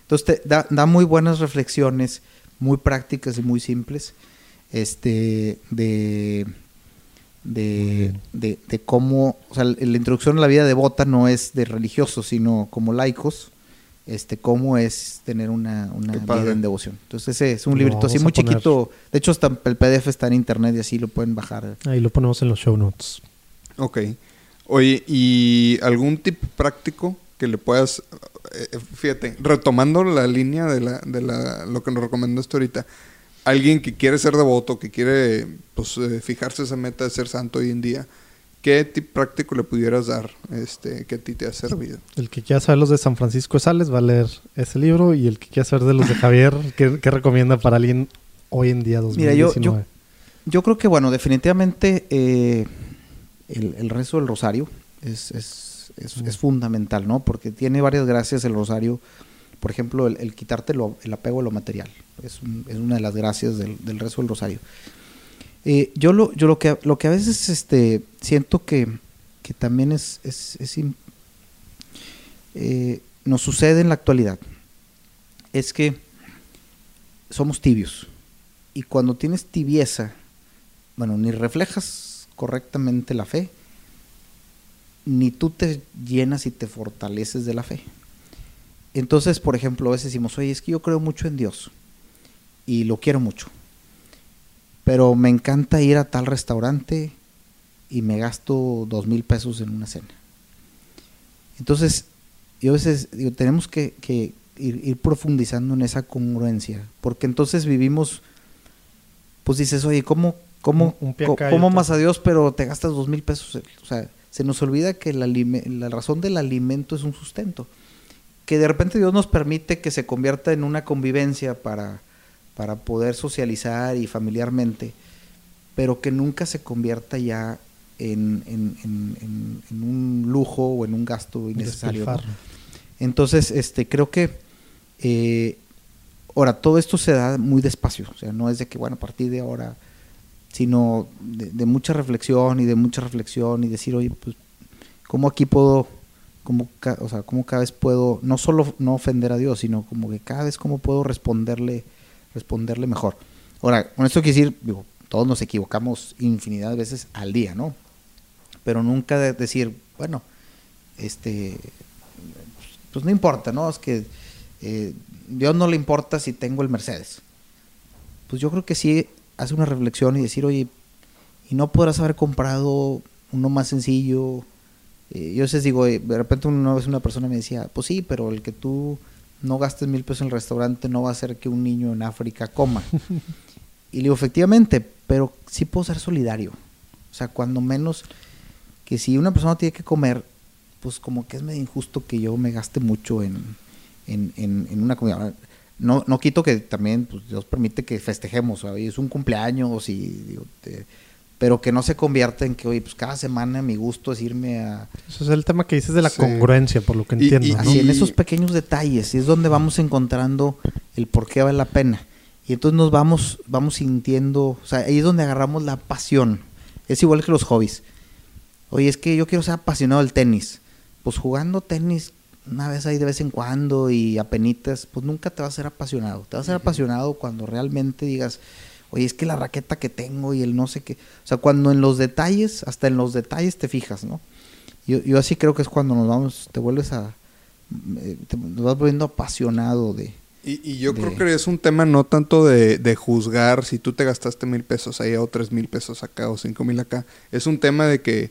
Speaker 4: Entonces te da, da muy buenas reflexiones, muy prácticas y muy simples, este, de, de, de, de cómo, o sea, la introducción a la vida devota no es de religiosos, sino como laicos, este, cómo es tener una, una vida en devoción. Entonces ese es un
Speaker 3: Lo
Speaker 4: librito así muy
Speaker 3: poner.
Speaker 4: chiquito, de hecho el PDF está en internet y así lo pueden bajar.
Speaker 3: Ahí lo ponemos en los show notes.
Speaker 2: Ok. Oye, ¿y algún tip práctico que le puedas... eh, fíjate, retomando la línea de, la, de la, lo que nos recomendaste ahorita, alguien que quiere ser devoto, que quiere pues, eh, fijarse esa meta de ser santo hoy en día, ¿qué tip práctico le pudieras dar este, que a ti te ha servido?
Speaker 3: El que quiera saber los de San Francisco de Sales va a leer ese libro y el que quiera saber de los de Javier, <laughs> ¿qué, qué recomienda para alguien hoy en día
Speaker 4: Mira, yo-
Speaker 3: 2019?
Speaker 4: Yo creo que, bueno, definitivamente eh, el, el rezo del rosario es, es, es-
Speaker 3: Mm.
Speaker 4: es fundamental, ¿no? Porque tiene varias gracias el rosario. Por ejemplo, el, el quitarte lo- el apego a lo material. Es, un- es una de las gracias del, del rezo del rosario. Eh, yo lo, yo lo, que, lo que a veces este, siento que, que también es, es, eh, nos sucede en la actualidad es que somos tibios. Y cuando tienes tibieza, bueno, ni reflejas correctamente la fe, ni tú te llenas y te fortaleces de la fe. Entonces, por ejemplo, a veces decimos, oye, es que yo creo mucho en Dios y lo quiero mucho, pero me encanta ir a tal restaurante y me gasto dos mil pesos en una cena. Entonces, yo a veces digo, tenemos que, que ir, ir profundizando en esa congruencia, porque entonces vivimos, pues dices, oye, ¿cómo, cómo,
Speaker 3: Un- un
Speaker 4: cómo amas a Dios, pero te gastas dos mil pesos? O sea, se nos olvida que la razón del alimento es un sustento. Que de repente Dios nos permite que se convierta en una convivencia para, para poder socializar y familiarmente, pero que nunca se convierta ya en, en- en- en- en un lujo o en un gasto innecesario. Entonces, este, creo que eh, ahora todo esto se da muy despacio, o sea, no es de que bueno a partir de ahora, sino de, de mucha reflexión y de mucha reflexión y decir, oye, pues, cómo aquí puedo, cómo, ca- o sea, cómo cada vez puedo, no solo no ofender a Dios, sino como que cada vez cómo puedo responderle, responderle mejor. Ahora, con esto quiero decir, digo, todos nos equivocamos infinidad de veces al día, ¿no? Pero nunca de decir, bueno, este, pues no importa, ¿no? Es que eh, Dios no le importa si tengo el Mercedes. Pues yo creo que sí hace una reflexión y decir, oye, y no podrás haber comprado uno más sencillo. Eh, yo veces digo, eh, de repente una vez una persona me decía, pues sí, pero el que tú no gastes mil pesos en el restaurante no va a hacer que un niño en África coma. <laughs> y le digo, efectivamente, pero sí puedo ser solidario. O sea, cuando menos que si una persona tiene que comer, pues como que es medio injusto que yo me gaste mucho en, en, en- en una comida. No, no quito que también pues, Dios permite que festejemos, oye, es un cumpleaños y digo, te- pero que no se convierta en que, oye, pues cada semana mi gusto es irme a...
Speaker 3: Eso es el tema que dices de la
Speaker 2: Sí.
Speaker 3: congruencia, por lo que
Speaker 2: Y-
Speaker 3: entiendo.
Speaker 2: y-.
Speaker 4: Así, en
Speaker 2: Y-
Speaker 4: esos pequeños detalles, y es donde vamos encontrando el por qué vale la pena. Y entonces nos vamos, vamos sintiendo, o sea, ahí es donde agarramos la pasión. Es igual que los hobbies. Oye, es que yo quiero ser apasionado del tenis. Pues jugando tenis una vez ahí de vez en cuando y apenitas, pues nunca te vas a ser apasionado. Te vas a ser apasionado cuando realmente digas, oye, es que la raqueta que tengo y el no sé qué. O sea, cuando en los detalles, hasta en los detalles te fijas, ¿no? Yo, yo así creo que es cuando nos vamos, te vuelves a, eh, te, nos vas volviendo apasionado de,
Speaker 2: Y, y yo
Speaker 4: de-
Speaker 2: creo que es un tema no tanto de, de juzgar si tú te gastaste mil pesos allá o tres mil pesos acá o cinco mil acá. Es un tema de que,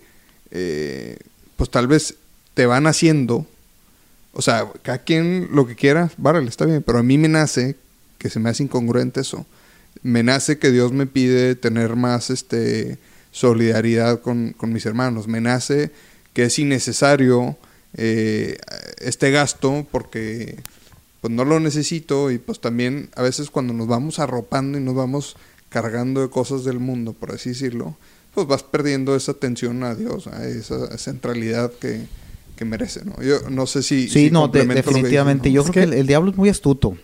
Speaker 2: eh, pues tal vez te van haciendo, o sea, cada quien lo que quiera, vale, está bien, pero a mí me nace, que se me hace incongruente eso, me nace que Dios me pide tener más este solidaridad con, con mis hermanos, me nace que es innecesario eh, este gasto porque pues no lo necesito y pues también a veces cuando nos vamos arropando y nos vamos cargando de cosas del mundo, por así decirlo, pues vas perdiendo esa atención a Dios, a esa centralidad que, que merece, ¿no? Yo no sé si...
Speaker 4: Sí,
Speaker 2: si
Speaker 4: no, de-
Speaker 2: complemento lo que dices,
Speaker 4: definitivamente.
Speaker 2: ¿no?
Speaker 4: Yo
Speaker 3: Es
Speaker 4: creo que,
Speaker 3: que-
Speaker 4: el, el diablo es muy astuto.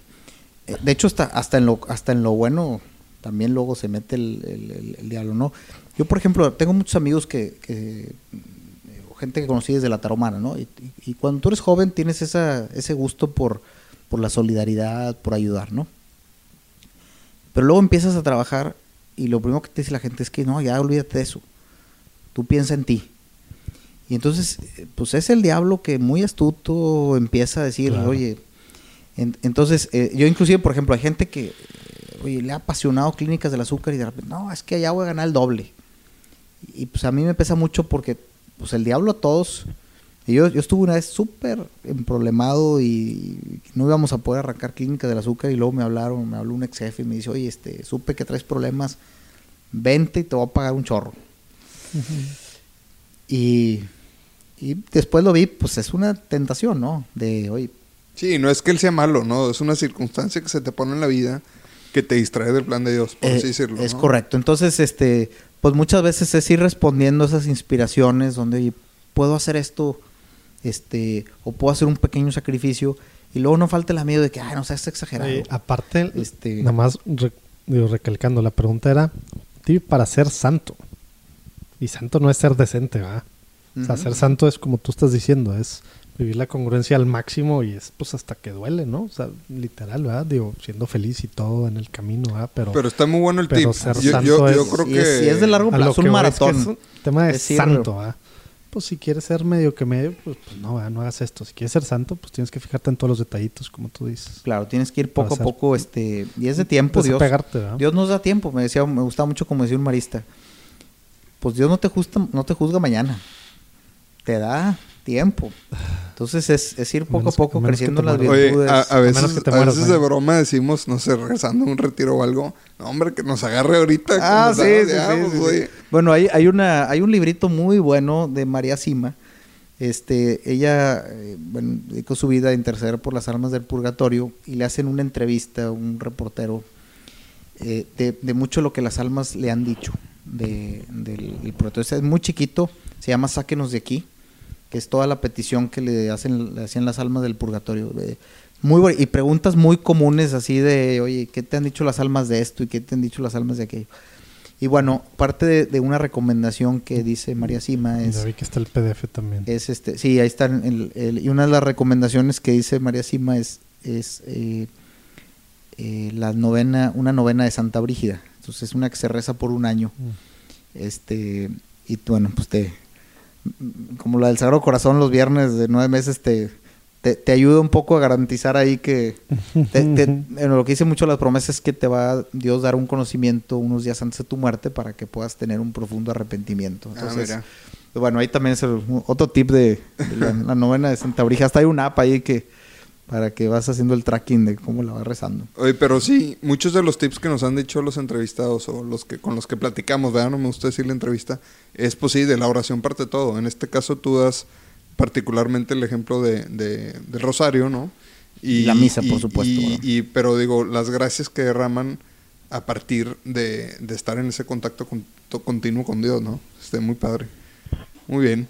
Speaker 4: Eh, De hecho, hasta, hasta, en lo, hasta en lo bueno también luego se mete el, el- el- el diablo, ¿no? Yo, por ejemplo, tengo muchos amigos que... que o gente que conocí desde la taromana, ¿no? Y, cuando tú eres joven tienes esa, ese gusto por, por la solidaridad, por ayudar, ¿no? Pero luego empiezas a trabajar y lo primero que te dice la gente es que no, ya olvídate de eso. Tú piensa en ti. Y entonces, eh, pues es el diablo que muy astuto empieza a decir,
Speaker 3: Claro.
Speaker 4: oye, en- entonces, eh, yo inclusive, por ejemplo, hay gente que, eh, oye, le ha apasionado clínicas del azúcar y de repente, no, es que allá voy a ganar el doble. Y pues a mí me pesa mucho porque, pues el diablo a todos, y yo, yo estuve una vez súper emproblemado y no íbamos a poder arrancar clínicas del azúcar y luego me hablaron, me habló un ex jefe y me dice, oye, este, supe que traes problemas, vente y te voy a pagar un chorro. Y, y después lo vi, pues es una tentación, ¿no? De, oye,
Speaker 2: Sí, no es que él sea malo, ¿no? Es una circunstancia que se te pone en la vida que te distrae del plan de Dios, por
Speaker 4: eh,
Speaker 2: así decirlo.
Speaker 4: es
Speaker 2: ¿no?
Speaker 4: correcto. Entonces, este, pues muchas veces es ir respondiendo a esas inspiraciones donde, oye, puedo hacer esto, este, o puedo hacer un pequeño sacrificio, y luego no falta el miedo de que, ay, no seas exagerado.
Speaker 3: Eh, aparte,
Speaker 4: Este-
Speaker 3: nada más re- digo, recalcando, la pregunta era para ser santo. Y santo no es ser decente, ¿va? O sea, ser santo es como tú estás diciendo, es vivir la congruencia al máximo y es pues hasta que duele, ¿no? O sea, literal, ¿verdad? Digo, siendo feliz y todo en el camino, ¿verdad? Pero,
Speaker 2: Pero está muy bueno el
Speaker 3: Pero
Speaker 2: tip.
Speaker 3: ser
Speaker 2: Yo,
Speaker 3: santo
Speaker 2: yo, yo
Speaker 3: es-
Speaker 2: creo que...
Speaker 4: es- de largo plazo, un
Speaker 3: voy es que
Speaker 4: maratón.
Speaker 3: es un tema de santo, ¿verdad? Pues si quieres ser medio que medio, pues, pues no, ¿verdad? no hagas esto. Si quieres ser santo, pues tienes que fijarte en todos los detallitos, como tú dices.
Speaker 4: Claro, tienes que ir poco a poco, este, y es de tiempo, Dios.
Speaker 3: ¿verdad?
Speaker 4: Dios nos da tiempo, me decía, me gustaba mucho como decía un marista. Pues Dios no te juzga, no te juzga mañana. Te da tiempo. Entonces es, es ir poco
Speaker 3: menos
Speaker 4: a poco
Speaker 3: que
Speaker 4: creciendo las.
Speaker 2: Oye,
Speaker 4: virtudes.
Speaker 2: a, veces,
Speaker 3: menos que te
Speaker 2: a veces de broma decimos, no sé, regresando a un retiro o algo. No, hombre, que nos agarre ahorita.
Speaker 4: Ah, sí, sí,
Speaker 2: ya,
Speaker 4: sí,
Speaker 2: pues,
Speaker 4: sí, sí.
Speaker 2: oye.
Speaker 4: Bueno, hay, hay, una, hay un librito muy bueno de María Sima. Este, ella eh, bueno, dedicó su vida a interceder por las almas del purgatorio y le hacen una entrevista a un reportero eh, de, de mucho lo que las almas le han dicho de, del, del purgatorio. Es muy chiquito, se llama Sáquenos de aquí, que es toda la petición que le hacen, le hacían las almas del purgatorio. muy y preguntas muy comunes así de, oye, ¿qué te han dicho las almas de esto y qué te han dicho las almas de aquello? Y bueno, parte de, de una recomendación que dice María Sima es,
Speaker 3: Ya vi que está el PDF también.
Speaker 4: es este, sí, ahí el- el- y una de las recomendaciones que dice María Sima es, es eh, eh, la novena, una novena de Santa Brígida. Entonces es una que se reza por un año.
Speaker 3: Mm.
Speaker 4: Este, y bueno, pues te, como la del Sagrado Corazón los viernes de nueve meses te, te, te ayuda un poco a garantizar ahí que te- te- <laughs> bueno, lo que dice mucho las promesas es que te va a Dios dar un conocimiento unos días antes de tu muerte para que puedas tener un profundo arrepentimiento.
Speaker 2: Ah,
Speaker 4: Entonces,
Speaker 2: mira.
Speaker 4: bueno, ahí también es el- otro tip de, de la, la novena de Santa Brígida. Hasta hay una app ahí que para que vas haciendo el tracking de cómo la vas rezando.
Speaker 2: Oye, pero sí, muchos de los tips que nos han dicho los entrevistados o los que con los que platicamos, ¿verdad? No me gusta decir la entrevista, es pues sí, de la oración parte todo. En este caso tú das particularmente el ejemplo de, de- del rosario, ¿no?
Speaker 4: Y la misa, por supuesto,
Speaker 2: y- pero digo, las gracias que derraman a partir de, de estar en ese contacto con- continuo con Dios, ¿no? Este, muy padre. Muy bien.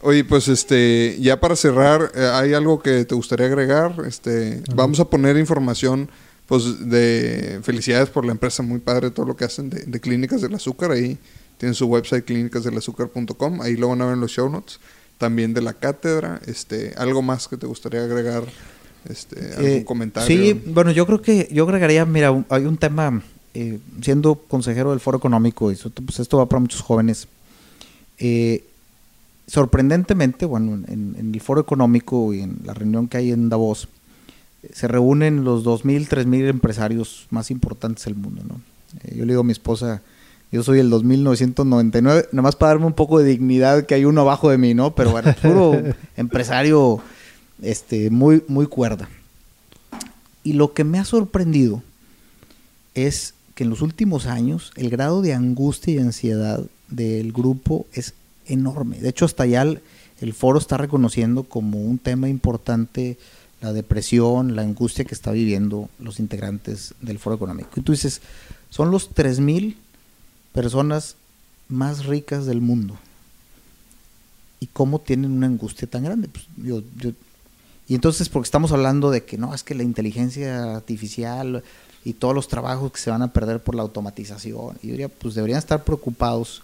Speaker 2: Oye, pues este, ya para cerrar, eh, ¿hay algo que te gustaría agregar? Este, vamos a poner información, pues, de felicidades por la empresa, muy padre todo lo que hacen de, de Clínicas del Azúcar. Ahí tienen su website clínicasdelazúcar.com, ahí lo van a ver en los show notes. También de la cátedra, este, algo más que te gustaría agregar, este, algún
Speaker 4: Eh,
Speaker 2: comentario.
Speaker 4: Sí, bueno, yo creo que yo agregaría, mira, un- hay un tema, eh, siendo consejero del Foro Económico, y eso, pues esto va para muchos jóvenes. eh, sorprendentemente, bueno, en, en el Foro Económico y en la reunión que hay en Davos, se reúnen los 2.000, 3.000 empresarios más importantes del mundo. ¿no? Eh, yo le digo a mi esposa, yo soy el 2999, nada más para darme un poco de dignidad que hay uno abajo de mí, ¿no? Pero bueno, puro <laughs> empresario este, muy, muy cuerda. Y lo que me ha sorprendido es que en los últimos años el grado de angustia y ansiedad del grupo es enorme. De hecho, hasta ya el, foro está reconociendo como un tema importante la depresión, la angustia que está viviendo los integrantes del foro económico. Y tú dices, son los 3.000 personas más ricas del mundo. ¿Y cómo tienen una angustia tan grande? Pues yo, y entonces, porque estamos hablando de que no, es que la inteligencia artificial y todos los trabajos que se van a perder por la automatización. Y yo diría, pues deberían estar preocupados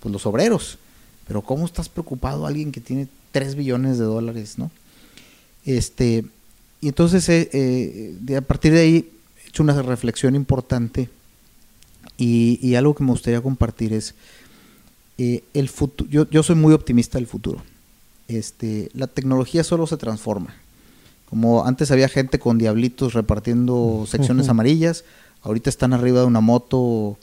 Speaker 4: pues, los obreros. Pero ¿cómo estás preocupado alguien que tiene 3 billones de dólares, no? Este, y entonces, eh, eh, a partir de ahí, he hecho una reflexión importante y, y algo que me gustaría compartir es, eh, el futuro, yo, yo soy muy optimista del futuro. Este, la tecnología solo se transforma. Como antes había gente con diablitos repartiendo secciones amarillas, ahorita están arriba de una moto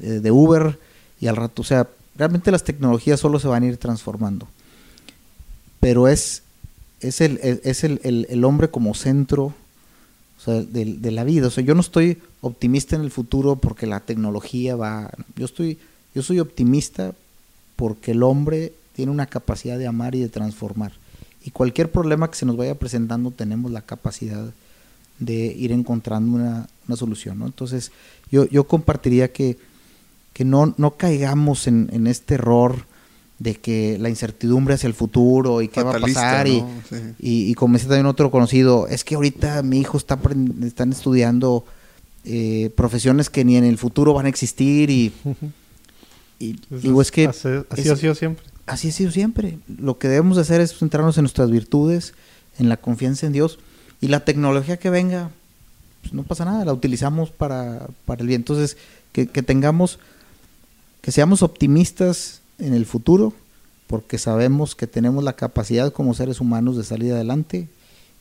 Speaker 4: eh, de Uber y al rato, o sea, realmente las tecnologías solo se van a ir transformando. Pero es es el, es el, el, hombre como centro de, de, la vida. O sea, yo no estoy optimista en el futuro porque la tecnología va. Yo estoy, yo soy optimista porque el hombre tiene una capacidad de amar y de transformar. Y cualquier problema que se nos vaya presentando tenemos la capacidad de ir encontrando una, una solución. ¿no? Entonces, yo, yo compartiría que, que no, no caigamos en, en este error de que la incertidumbre hacia el futuro y qué Fatalista, va a pasar. ¿no? Y, sí. y, y, como decía también otro conocido, es que ahorita mi hijo está están estudiando eh, profesiones que ni en el futuro van a existir y, <laughs> y digo, es que...
Speaker 3: Así, así
Speaker 4: es-
Speaker 3: ha sido siempre.
Speaker 4: Así ha sido siempre. Lo que debemos de hacer es centrarnos en nuestras virtudes, en la confianza en Dios y la tecnología que venga, pues no pasa nada, la utilizamos para, para el bien. Entonces, que, que tengamos, que seamos optimistas en el futuro, porque sabemos que tenemos la capacidad como seres humanos de salir adelante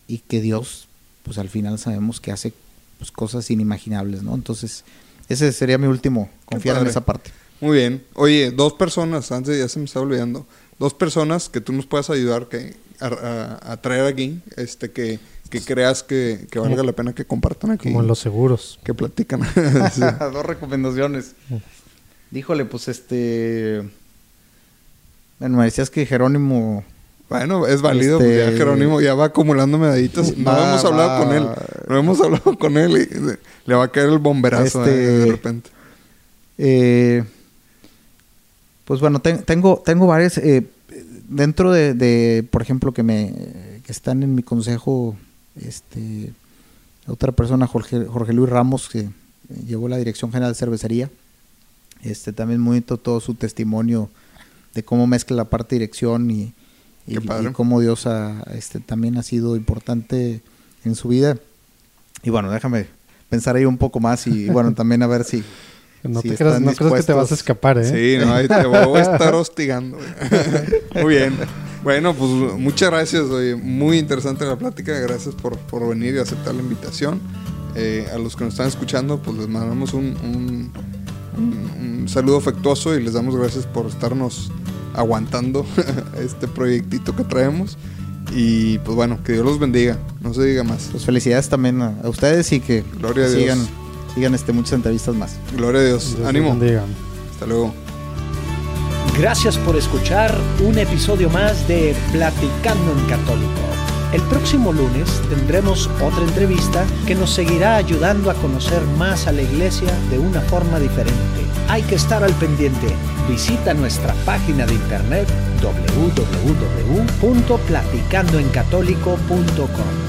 Speaker 4: y que Dios, pues al final sabemos que hace pues, cosas inimaginables, ¿no? Entonces, ese sería mi último, confiar en esa parte.
Speaker 2: Muy bien. Oye, dos personas, antes ya se me estaba olvidando, dos personas que tú nos puedas ayudar que, a, a- a traer aquí, este, que, que creas que, que valga la pena que compartan aquí.
Speaker 3: Como en los seguros.
Speaker 2: Que platican. <laughs> Sí.
Speaker 4: Dos recomendaciones. Díjole, pues este. Bueno, me decías que Jerónimo.
Speaker 2: Bueno, es válido,
Speaker 4: Este-
Speaker 2: pues ya Jerónimo ya va acumulando medallitas. No hemos hablado
Speaker 4: va.
Speaker 2: con él. No hemos hablado con él y le- va a caer el bomberazo
Speaker 4: Este-
Speaker 2: eh, de repente.
Speaker 4: eh, pues bueno, ten- tengo, tengo varias. eh, dentro de, de, por ejemplo, que me que están en mi consejo, este otra persona, Jorge, Jorge Luis Ramos, que llevó la dirección general de cervecería. Este también muy bonito todo su testimonio de cómo mezcla la parte de dirección y, cómo Dios ha, este, también ha sido importante en su vida. Y bueno, déjame pensar ahí un poco más y bueno, también a ver si... <laughs>
Speaker 3: No,
Speaker 4: si
Speaker 3: te creas, no creas que te vas a escapar, ¿eh?
Speaker 2: Sí, no, ahí te voy a estar hostigando. <laughs> Muy bien. Bueno, pues muchas gracias. Oye, muy interesante la plática. Gracias por, por venir y aceptar la invitación. Eh, a los que nos están escuchando, pues les mandamos un, un- un- un saludo afectuoso y les damos gracias por estarnos aguantando <laughs> este proyectito que traemos. Y pues bueno, que Dios los bendiga. No se diga más.
Speaker 4: Pues felicidades también a, a ustedes y que
Speaker 2: Gloria a Dios.
Speaker 4: sigan, sigan este, muchas entrevistas más.
Speaker 2: Gloria a Dios. Ánimo.
Speaker 3: bendiga.
Speaker 2: Hasta luego.
Speaker 1: Gracias por escuchar un episodio más de Platicando en Católico. El próximo lunes tendremos otra entrevista que nos seguirá ayudando a conocer más a la iglesia de una forma diferente. Hay que estar al pendiente. Visita nuestra página de internet www.platicandoencatólico.com.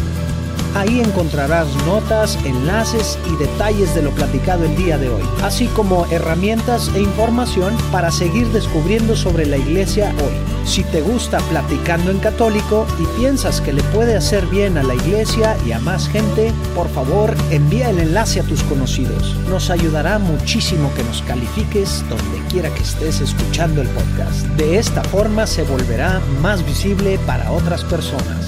Speaker 1: Ahí encontrarás notas, enlaces y detalles de lo platicado el día de hoy, así como herramientas e información para seguir descubriendo sobre la iglesia hoy. Si te gusta Platicando en Católico y piensas que le puede hacer bien a la iglesia y a más gente, por favor envía el enlace a tus conocidos. Nos ayudará muchísimo que nos califiques donde quiera que estés escuchando el podcast. De esta forma se volverá más visible para otras personas.